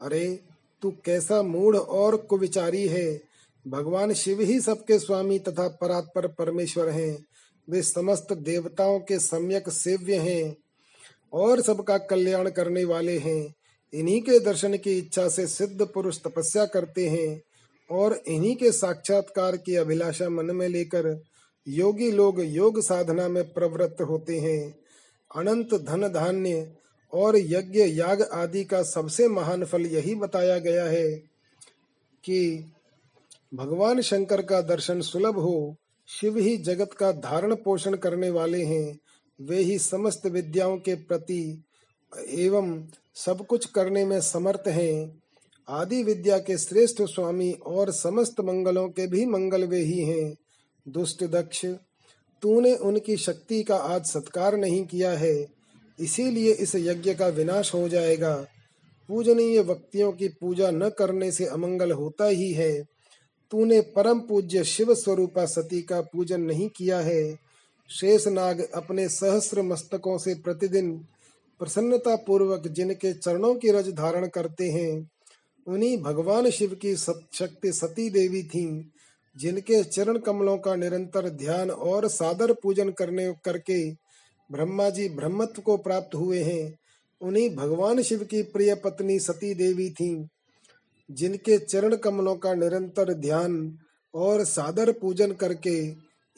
अरे, तू कैसा मूढ़ और कुविचारी है। भगवान शिव ही सबके स्वामी तथा परात्पर परमेश्वर हैं। वे समस्त देवताओं के सम्यक सेव्य हैं और सबका कल्याण करने वाले हैं। इन्हीं के दर्शन की इच्छा से सिद्ध पुरुष तपस्या करते हैं और इन्हीं के साक्षात्कार की अभिलाषा मन में लेकर योगी लोग योग साधना में प्रवृत्त होते हैं। अनंत धन धान्य और यज्ञ, याग आदि का सबसे महान फल यही बताया गया है कि भगवान शंकर का दर्शन सुलभ हो, शिव ही जगत का धारण पोषण करने वाले हैं, वे ही समस्त विद्याओं के प्रति एवं सब कुछ करने में समर्थ हैं। आदि विद्या के श्रेष्ठ स्वामी और समस्त मंगलों के भी मंगल वे ही हैं। दुष्ट दक्ष, तूने उनकी शक्ति का आज सत्कार नहीं किया है, इसीलिए इस यज्ञ का विनाश हो जाएगा। पूजनीय व्यक्तियों की पूजा न करने से अमंगल होता ही है। तूने परम पूज्य शिव स्वरूपा सती का पूजन नहीं किया है। शेष नाग अपने सहस्र मस्तकों से प्रतिदिन प्रसन्नता पूर्वक जिनके चरणों की रज धारण करते हैं, उन्हीं भगवान शिव की शक्ति सती देवी थीं, जिनके चरण कमलों का निरंतर ध्यान और सादर पूजन करने करके ब्रह्मा जी ब्रह्मत्व को प्राप्त हुए हैं, उन्हीं भगवान शिव की प्रिय पत्नी सती देवी थीं। जिनके चरण कमलों का निरंतर ध्यान और सादर पूजन करके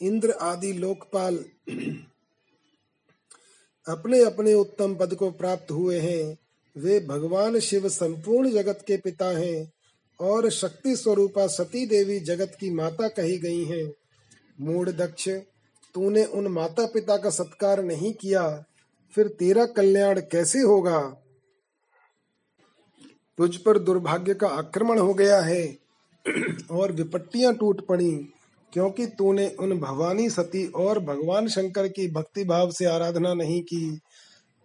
इंद्र आदि लोकपाल अपने अपने उत्तम पद को प्राप्त हुए हैं, वे भगवान शिव संपूर्ण जगत के पिता हैं और शक्ति स्वरूपा सती देवी जगत की माता कही गई हैं। मूड दक्ष, तूने उन माता पिता का सत्कार नहीं किया, फिर तेरा कल्याण कैसे होगा? तुझ पर दुर्भाग्य का आक्रमण हो गया है। और विपत्तियाँ टूट पड़ी, क्योंकि तूने उन भवानी सती और भगवान शंकर की भक्ति भाव से आराधना नहीं की।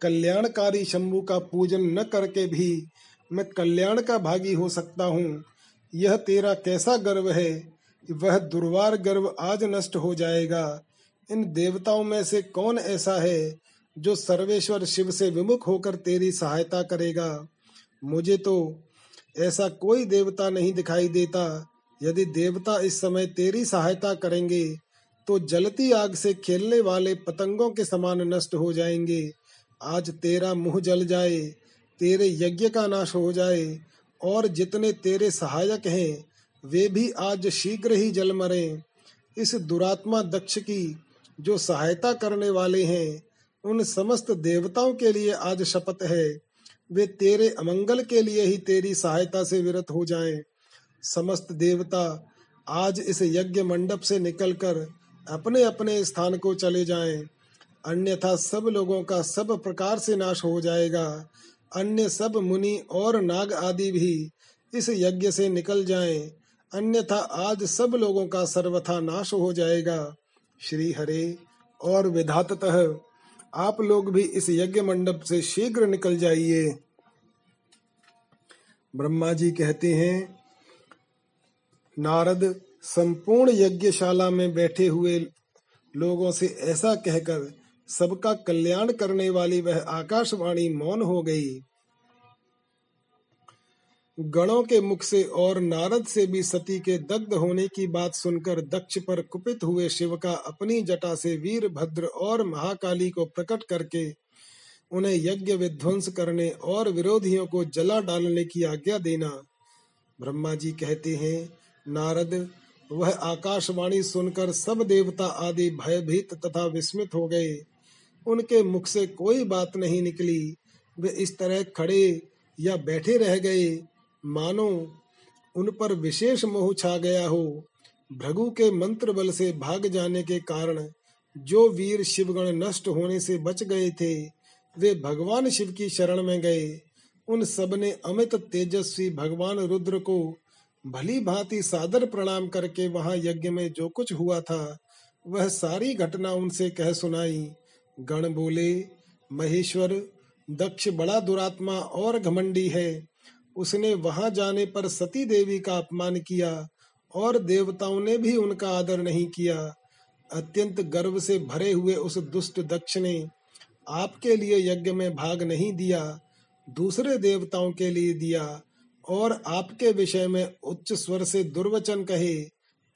कल्याणकारी शंभु का पूजन न करके भी मैं कल्याण का भागी हो सकता हूँ। यह तेरा कैसा गर्व है? वह दुर्वार गर्व आज नष्ट हो जाएगा। इन देवताओं में से कौन ऐसा है जो सर्वेश्वर शिव से विमुख होकर तेरी सहायता करेगा? मुझे तो ऐसा कोई देवता नहीं दिखाई देता। यदि देवता इस समय तेरी सहायता करेंगे तो जलती आग से खेलने वाले पतंगों के समान नष्ट हो जाएँगे। आज तेरा मुँह जल जाए, तेरे यज्ञ का नाश हो जाए, और जितने तेरे सहायक हैं, वे भी आज शीघ्र ही जल मरे। इस दुरात्मा दक्ष की जो सहायता करने वाले हैं, उन समस्त देवताओं के लिए आज शपथ है। वे तेरे अमंगल के लिए ही तेरी सहायता से विरत हो जाएँ। समस्त देवता आज इस यज्ञ मंडप से निकलकर अपने अपने स्थान को चले जाएँ। अन्यथा सब लोगों का सब प्रकार से नाश हो जाएगा अन्य सब मुनि और नाग आदि भी इस यज्ञ से निकल जाएँ। अन्यथा आज सब लोगों का सर्वथा नाश हो जाएगा श्री हरे और विधातः आप लोग भी इस यज्ञ मंडप से शीघ्र निकल जाइए। ब्रह्मा जी कहते हैं, नारद संपूर्ण यज्ञशाला में बैठे हुए लोगों से ऐसा कहकर सबका कल्याण करने वाली वह आकाशवाणी मौन हो गई। गणों के मुख से और नारद से भी सती के दग्ध होने की बात सुनकर दक्ष पर कुपित हुए शिव का अपनी जटा से वीर, भद्र और महाकाली को प्रकट करके उन्हें यज्ञ विध्वंस करने और विरोधियों को जला डालने की आज्ञा देना। ब्रह्मा जी कहते हैं, नारद, वह आकाशवाणी सुनकर सब देवता आदि भयभीत तथा विस्मित हो गए। उनके मुख से कोई बात नहीं निकली। वे इस तरह खड़े या बैठे रह गए। मानो उन पर विशेष मोह छा गया हो। भृगु के मंत्र बल से भाग जाने के कारण जो वीर शिवगण नष्ट होने से बच गए थे, वे भगवान शिव की शरण में गए। उन सबने अमित तेजस्वी भगवान रुद्र को भली भांति सादर प्रणाम करके वहाँ यज्ञ में जो कुछ हुआ था, वह सारी घटना उनसे कह सुनाई। गण बोले, महेश्वर, दक्ष बड़ा दुरात्मा और घमंडी है। उसने वहाँ जाने पर सती देवी का अपमान किया और देवताओं ने भी उनका आदर नहीं किया। अत्यंत गर्व से भरे हुए उस दुष्ट दक्ष ने आपके लिए यज्ञ में भाग नहीं दिया, दूसरे देवताओं के लिए दिया और आपके विषय में उच्च स्वर से दुर्वचन कहे,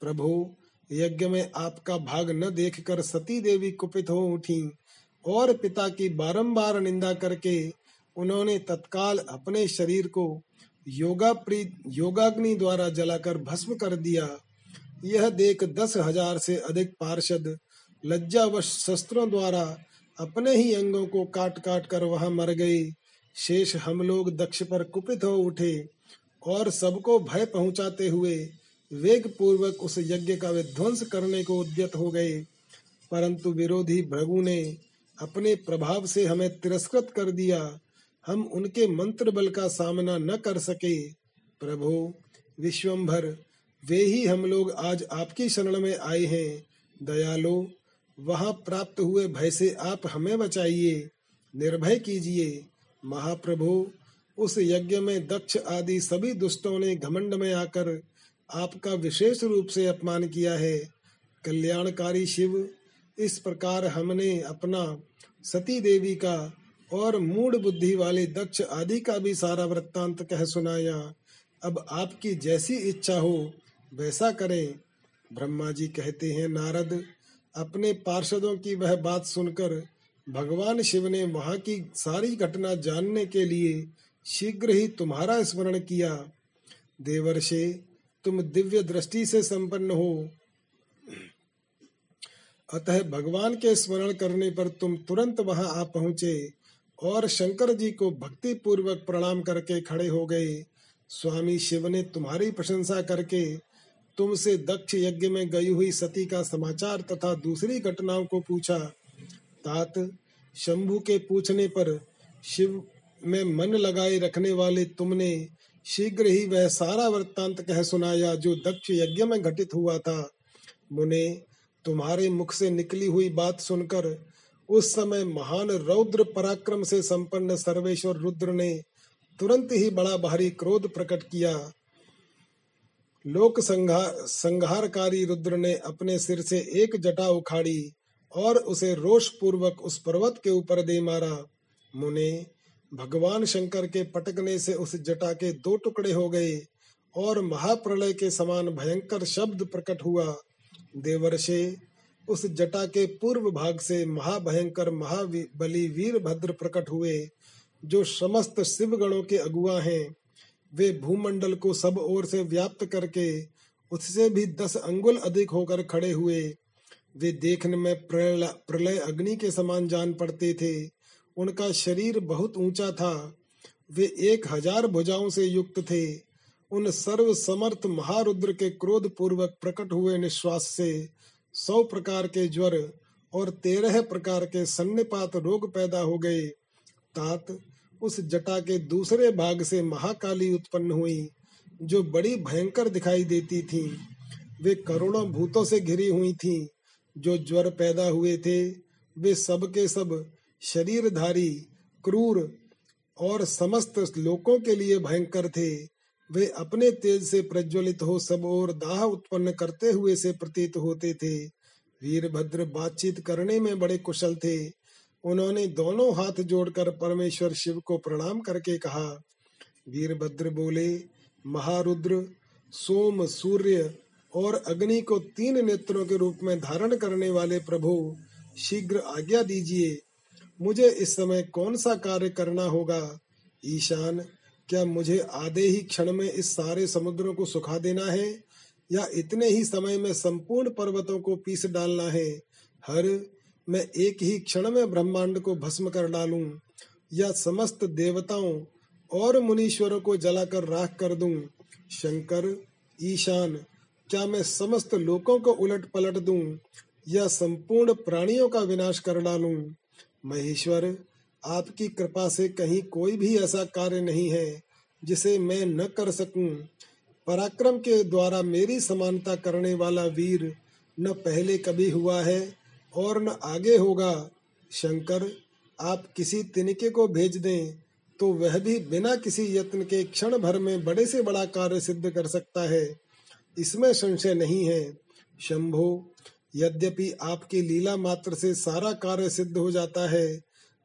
प्रभु, यज्ञ में आपका भाग न देखकर सती देवी कुपित हो उठी और पिता की बारंबार निंदा करके उन्होंने तत्काल अपने शरीर को योगा प्रीत योगाग्नि द्वारा जलाकर भस्म कर दिया। यह देख दस हज़ार से अधिक पार्षद लज्जावश शस्त्रों द्वारा अपने ही अंगों को काट काट कर वहाँ मर गए। शेष हम लोग दक्ष पर कुपित हो उठे और सबको भय पहुंचाते हुए वेग पूर्वक उस यज्ञ का विध्वंस करने को उद्यत हो गए। परंतु विरोधी भृगु ने अपने प्रभाव से हमें तिरस्कृत कर दिया। हम उनके मंत्र बल का सामना न कर सके। प्रभु विश्वम्भर वे ही हम लोग आज आपकी शरण में आए हैं। दयालो, वहाँ प्राप्त हुए भय से आप हमें बचाइए। निर्भय कीजिए। महाप्रभु, उस यज्ञ में दक्ष आदि सभी दुष्टों ने घमंड में आकर आपका विशेष रूप से अपमान किया है। कल्याणकारी शिव, इस प्रकार हमने अपना सती देवी का और मूड बुद्धि वाले दक्ष आदि का भी सारा वृत्तांत कह सुनाया। अब आपकी जैसी इच्छा हो, वैसा करें। ब्रह्मा जी कहते हैं, नारद, अपने पार्षदों की वह बात सुनकर भगवान शिव ने वहाँ की सारी घटना जानने के लिए शीघ्र ही तुम्हारा स्मरण किया। देवर्षे, तुम दिव्य दृष्टि से संपन्न हो। अतः भगवान के स्मरण करने पर तुम तुरंत वहाँ आ पहुँचे। और शंकर जी को भक्ति पूर्वक प्रणाम करके खड़े हो गए। स्वामी शिव ने तुम्हारी प्रशंसा करके तुमसे दक्ष यज्ञ में गई हुई सती का समाचार तथा दूसरी घटनाओं को पूछा। तात, शंभु के पूछने पर शिव में मन लगाए रखने वाले तुमने शीघ्र ही वह सारा वृत्तांत कह सुनाया जो दक्ष यज्ञ में घटित हुआ था। मुने, तुम्हारे मुख से निकली हुई बात सुनकर उस समय महान रौद्र पराक्रम से संपन्न सर्वेश्वर रुद्र ने तुरंत ही बड़ा भारी क्रोध प्रकट किया। लोक संहारकारी रुद्र ने अपने सिर से एक जटा उखाड़ी और उसे रोष पूर्वक उस पर्वत के ऊपर दे मारा। मुने, भगवान शंकर के पटकने से उस जटा के दो टुकड़े हो गए और महाप्रलय के समान भयंकर शब्द प्रकट हुआ। देवर्षे उस जटा के पूर्व भाग से महाभयंकर महाबली वीर भद्र प्रकट हुए, जो समस्त शिव गणों के अगुआ हैं। वे भूमंडल को सब ओर से व्याप्त करके उससे भी दस अंगुल अधिक होकर खड़े हुए। वे देखने में प्रलय अग्नि के समान जान पड़ते थे। उनका शरीर बहुत ऊँचा था। वे एक हज़ार भुजाओं से युक्त थे। उन सर्व समर्थ महारुद्र के क्रोध पूर्वक प्रकट हुए निश्वास से सौ प्रकार के ज्वर और तेरह प्रकार के सन्निपात रोग पैदा हो गए। तात, उस जटा के दूसरे भाग से महाकाली उत्पन्न हुई, जो बड़ी भयंकर दिखाई देती थी। वे करोड़ों भूतों से घिरी हुई थी, जो ज्वर पैदा हुए थे। वे सब के सब शरीरधारी, क्रूर और समस्त लोकों के लिए भयंकर थे। वे अपने तेज से प्रज्वलित हो सब और दाह उत्पन्न करते हुए से प्रतीत होते थे। वीरभद्र बातचीत करने में बड़े कुशल थे। उन्होंने दोनों हाथ जोड़कर परमेश्वर शिव को प्रणाम करके कहा। वीरभद्र बोले, महारुद्र, सोम, सूर्य और अग्नि को तीन नेत्रों के रूप में धारण करने वाले प्रभु, शीघ्र आज्ञा दीजिए। मुझे इस समय कौन सा कार्य करना होगा? ईशान क्या मुझे आधे ही क्षण में इस सारे समुद्रों को सुखा देना है? या इतने ही समय में संपूर्ण पर्वतों को पीस डालना है? हर, मैं एक ही क्षण में ब्रह्मांड को भस्म कर डालूं, या समस्त देवताओं और मुनीश्वरों को जलाकर राख कर दूँ? शंकर, ईशान, क्या मैं समस्त लोकों को उलट पलट दूँ, या संपूर्ण प्राणियों का विनाश कर डालूं? महेश्वर आपकी कृपा से कहीं कोई भी ऐसा कार्य नहीं है जिसे मैं न कर सकूँ। पराक्रम के द्वारा मेरी समानता करने वाला वीर न पहले कभी हुआ है और न आगे होगा। शंकर, आप किसी तिनके को भेज दें तो वह भी बिना किसी यत्न के क्षण भर में बड़े से बड़ा कार्य सिद्ध कर सकता है। इसमें संशय नहीं है। शंभो, यद्यपि आपकी लीला मात्र से सारा कार्य सिद्ध हो जाता है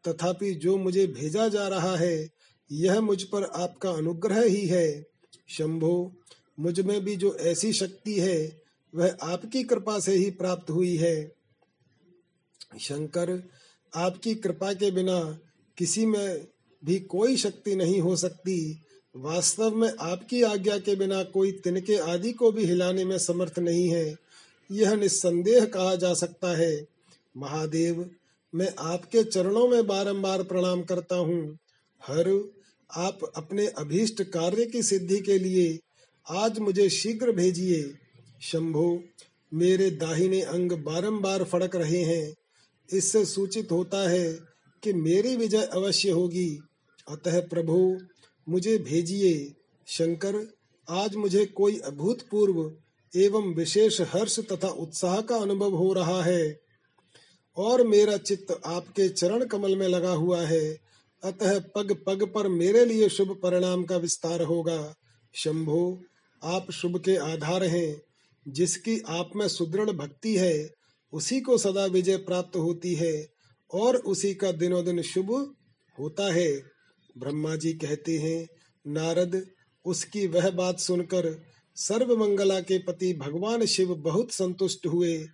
तथापि जो मुझे भेजा जा रहा है, यह मुझ पर आपका अनुग्रह ही है। शंभो, मुझमें भी जो ऐसी शक्ति है, वह आपकी कृपा से ही प्राप्त हुई है। शंकर, आपकी कृपा के बिना किसी में भी कोई शक्ति नहीं हो सकती। वास्तव में आपकी आज्ञा के बिना कोई तिनके आदि को भी हिलाने में समर्थ नहीं है। यह निस्संदेह कहा जा सकता है। महादेव मैं आपके चरणों में बारंबार प्रणाम करता हूँ। हर, आप अपने अभीष्ट कार्य की सिद्धि के लिए आज मुझे शीघ्र भेजिए। शंभो, मेरे दाहिने अंग बारंबार फड़क रहे हैं। इससे सूचित होता है कि मेरी विजय अवश्य होगी। अतः प्रभु, मुझे भेजिए। शंकर, आज मुझे कोई अभूतपूर्व एवं विशेष हर्ष तथा उत्साह का अनुभव हो रहा है। और मेरा चित्त आपके चरण कमल में लगा हुआ है। अतः पग पग पर मेरे लिए शुभ परिणाम का विस्तार होगा। शंभो, आप शुभ के आधार हैं। जिसकी आप में सुदृढ़ भक्ति है, उसी को सदा विजय प्राप्त होती है और उसी का दिनों दिन शुभ होता है। ब्रह्मा जी कहते हैं, नारद, उसकी वह बात सुनकर सर्व मंगला के पति भगवान शिव बहुत संतुष्ट हुए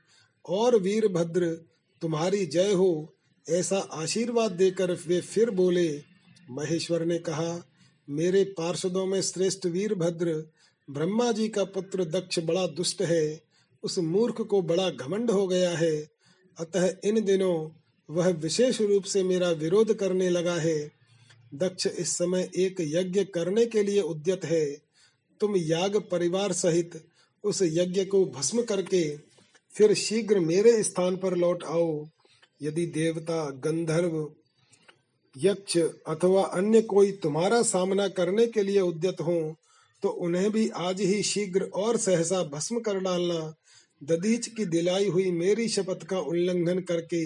और वीरभद्र तुम्हारी जय हो, ऐसा आशीर्वाद देकर वे फिर बोले। महेश्वर ने कहा, मेरे पार्षदों में श्रेष्ठ वीरभद्र, ब्रह्मा जी का पुत्र दक्ष बड़ा दुष्ट है, उस मूर्ख को बड़ा घमंड हो गया है। अतः इन दिनों वह विशेष रूप से मेरा विरोध करने लगा है। दक्ष इस समय एक यज्ञ करने के लिए उद्यत है। तुम याग परिवार सहित उस यज्ञ को भस्म करके फिर शीघ्र मेरे स्थान पर लौट आओ। यदि देवता, गंधर्व, यक्ष अथवा अन्य कोई तुम्हारा सामना करने के लिए उद्यत हो तो उन्हें भी आज ही शीघ्र और सहसा भस्म कर डालना। ददीच की दिलाई हुई मेरी शपथ का उल्लंघन करके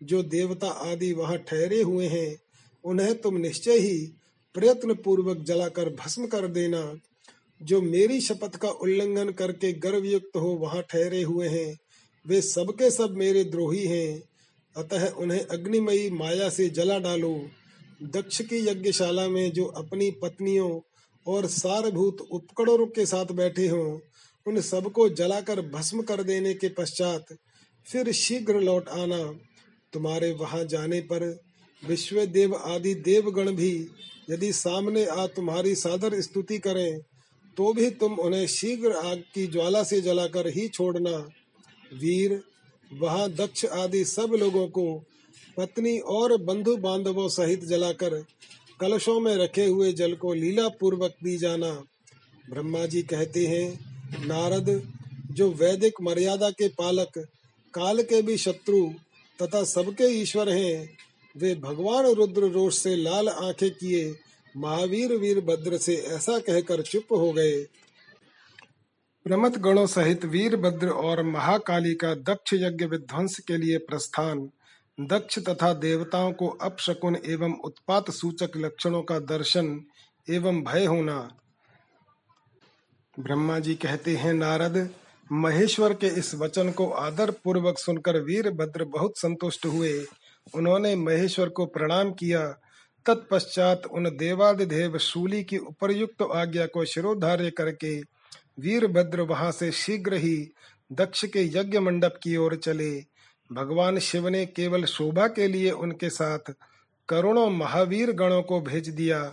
जो देवता आदि वहाँ ठहरे हुए हैं, उन्हें तुम निश्चय ही प्रयत्न पूर्वक जलाकर भस्म कर देना। जो मेरी शपथ का उल्लंघन करके गर्वयुक्त हो वहाँ ठहरे हुए हैं, वे सबके सब मेरे द्रोही हैं। अतः उन्हें अग्निमयी माया से जला डालो। दक्ष की यज्ञशाला में जो अपनी पत्नियों और सारभूत उपकरणों के साथ बैठे हों, उन सबको जलाकर भस्म कर देने के पश्चात फिर शीघ्र लौट आना। तुम्हारे वहाँ जाने पर विश्व देव आदि देवगण भी यदि सामने आ तुम्हारी सादर स्तुति करें तो भी तुम उन्हें शीघ्र आग की ज्वाला से जलाकर ही छोड़ना। वीर, वहाँ दक्ष आदि सब लोगों को पत्नी और बंधु बांधवों सहित जलाकर कलशों में रखे हुए जल को लीला पूर्वक पी जाना। ब्रह्मा जी कहते हैं, नारद, जो वैदिक मर्यादा के पालक, काल के भी शत्रु तथा सबके ईश्वर हैं, वे भगवान रुद्र रोष से लाल आँखें किए महावीर वीर भद्र से ऐसा कहकर चुप हो गए। प्रमथ गणों सहित वीरभद्र और महाकाली का दक्ष यज्ञ विध्वंस के लिए प्रस्थान। दक्ष तथा देवताओं को अपशकुन एवं उत्पात सूचक लक्षणों का दर्शन एवं भय होना। ब्रह्मा जी कहते हैं, नारद, महेश्वर के इस वचन को आदर पूर्वक सुनकर वीरभद्र बहुत संतुष्ट हुए। उन्होंने महेश्वर को प्रणाम किया तत्पश्चात उन देवादिदेव शूली की उपरयुक्त आज्ञा को शिरोधार्य करके वीरभद्र वहाँ से शीघ्र ही दक्ष के यज्ञ मंडप की ओर चले। भगवान शिव ने केवल शोभा के लिए उनके साथ करोड़ों महावीर गणों को भेज दिया,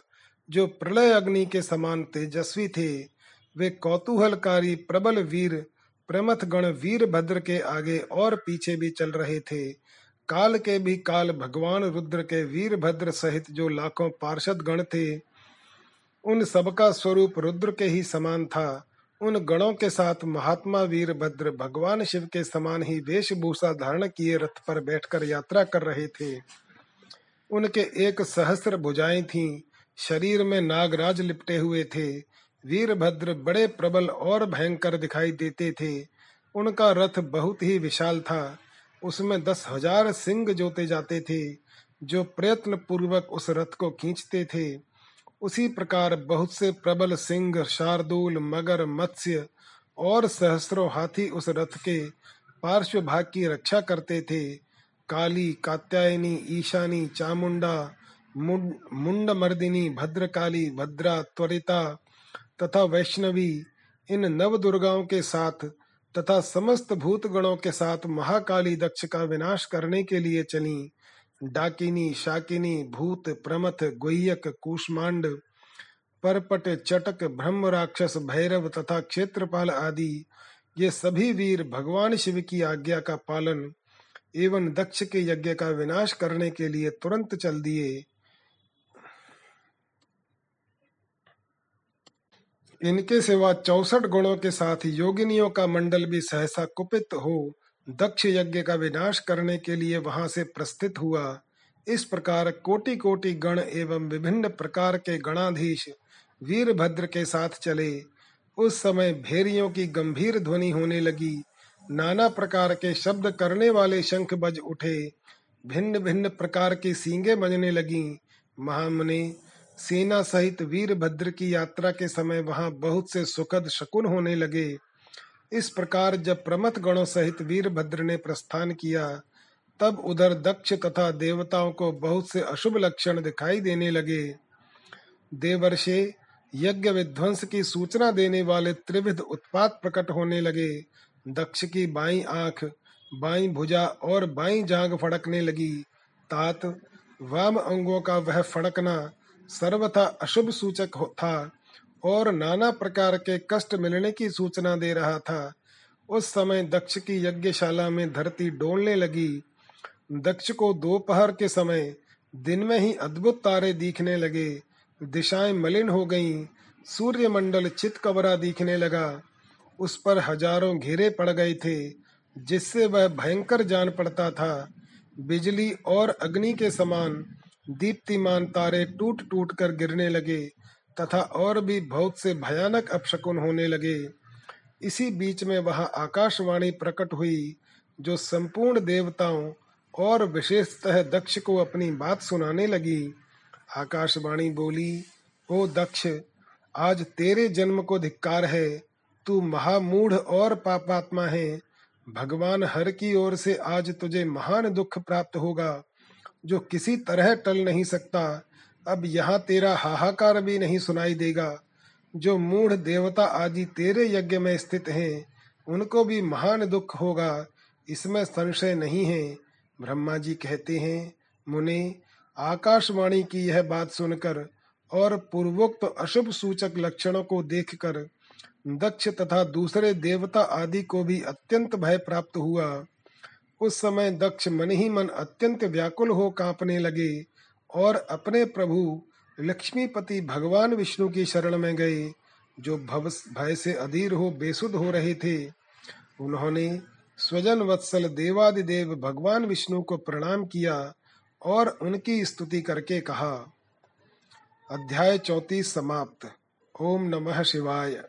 जो प्रलय अग्नि के समान तेजस्वी थे। वे कौतूहलकारी प्रबल वीर प्रमथ गण वीरभद्र के आगे और पीछे भी चल रहे थे। काल के भी काल भगवान रुद्र के वीरभद्र सहित जो लाखों पार्षद गण थे, उन सबका स्वरूप रुद्र के ही समान था। उन गणों के साथ महात्मा वीरभद्र भगवान शिव के समान ही वेशभूषा धारण किए रथ पर बैठकर यात्रा कर रहे थे। उनके एक सहस्र भुजाएँ थीं, शरीर में नागराज लिपटे हुए थे। वीरभद्र बड़े प्रबल और भयंकर दिखाई देते थे। उनका रथ बहुत ही विशाल था। उसमें दस हज़ार सिंह जोते जाते थे, जो प्रयत्न पूर्वक उस रथ को खींचते थे। उसी प्रकार बहुत से प्रबल सिंह, शार्दूल, मगर, मत्स्य और सहस्रों हाथी उस रथ के पार्श्व भाग की रक्षा करते थे। काली, कात्यायनी, ईशानी, चामुंडा मुंड मर्दिनी भद्रकाली, भद्रा, त्वरिता तथा वैष्णवी इन नव दुर्गाओं के साथ तथा समस्त भूत गणों के साथ महाकाली दक्ष का विनाश करने के लिए चली। डाकिनी, शाकिनी, भूत, प्रमथ, गुह्यक, कुष्मांड, परपट, चटक, ब्रह्म राक्षस, भैरव तथा क्षेत्रपाल आदि, ये सभी वीर भगवान शिव की आज्ञा का पालन एवं दक्ष के यज्ञ का विनाश करने के लिए तुरंत चल दिए। इनके सिवा चौसठ गुणों के साथ योगिनियों का मंडल भी सहसा कुपित हो। दक्ष यज्ञ का विनाश करने के लिए वहाँ से प्रस्थित हुआ। इस प्रकार कोटि कोटि गण एवं विभिन्न प्रकार के गणाधीश वीरभद्र के साथ चले। उस समय भेरियों की गंभीर ध्वनि होने लगी। नाना प्रकार के शब्द करने वाले शंख बज उठे। भिन्न भिन्न प्रकार की सींगे बजने लगी। महामुनि सेना सहित वीरभद्र की यात्रा के समय वहाँ बहुत से सुखद शकुन होने लगे। इस प्रकार जब प्रमथ गणों सहित वीरभद्र ने प्रस्थान किया, तब उधर दक्ष तथा देवताओं को बहुत से अशुभ लक्षण दिखाई देने लगे। देवर्षे, यज्ञ विध्वंस की सूचना देने वाले त्रिविध उत्पात प्रकट होने लगे। दक्ष की बाई आँख, बाई भुजा और बाई जांग फड़कने लगी। तात, वाम अंगों का वह फड़कना सर्वथा अशुभ सूचक था और नाना प्रकार के कष्ट मिलने की सूचना दे रहा था। उस समय दक्ष की यज्ञशाला में धरती डोलने लगी। दक्ष को दोपहर के समय दिन में ही अद्भुत तारे दिखने लगे। दिशाएँ मलिन हो गईं, सूर्य मंडल चित कबरा दिखने लगा। उस पर हज़ारों घेरे पड़ गए थे जिससे वह भयंकर जान पड़ता था। बिजली और अग्नि के समान दीप्तिमान तारे टूट टूट कर गिरने लगे, तथा और भी बहुत से भयानक अपशकुन होने लगे। इसी बीच में वहाँ आकाशवाणी प्रकट हुई, जो संपूर्ण देवताओं और विशेषतः दक्ष को अपनी बात सुनाने लगी। आकाशवाणी बोली, ओ दक्ष, आज तेरे जन्म को धिक्कार है। तू महामूढ़ और पापात्मा है। भगवान हर की ओर से आज तुझे महान दुख प्राप्त होगा। जो किसी तरह टल नहीं सकता, अब यहाँ तेरा हाहाकार भी नहीं सुनाई देगा। जो मूढ़ देवता आदि तेरे यज्ञ में स्थित हैं, उनको भी महान दुख होगा, इसमें संशय नहीं है। ब्रह्मा जी कहते हैं, मुने, आकाशवाणी की यह बात सुनकर और पूर्वोक्त अशुभ सूचक लक्षणों को देखकर दक्ष तथा दूसरे देवता आदि को भी अत्यंत भय प्राप्त हुआ। उस समय दक्ष मन ही मन अत्यंत व्याकुल हो कांपने लगे और अपने प्रभु लक्ष्मीपति भगवान विष्णु की शरण में गए, जो भव भय से अधीर हो, बेसुध हो रहे थे। उन्होंने स्वजन वत्सल देवादिदेव भगवान विष्णु को प्रणाम किया और उनकी स्तुति करके कहा, अध्याय चौतीस समाप्त। ओम नमः शिवाय।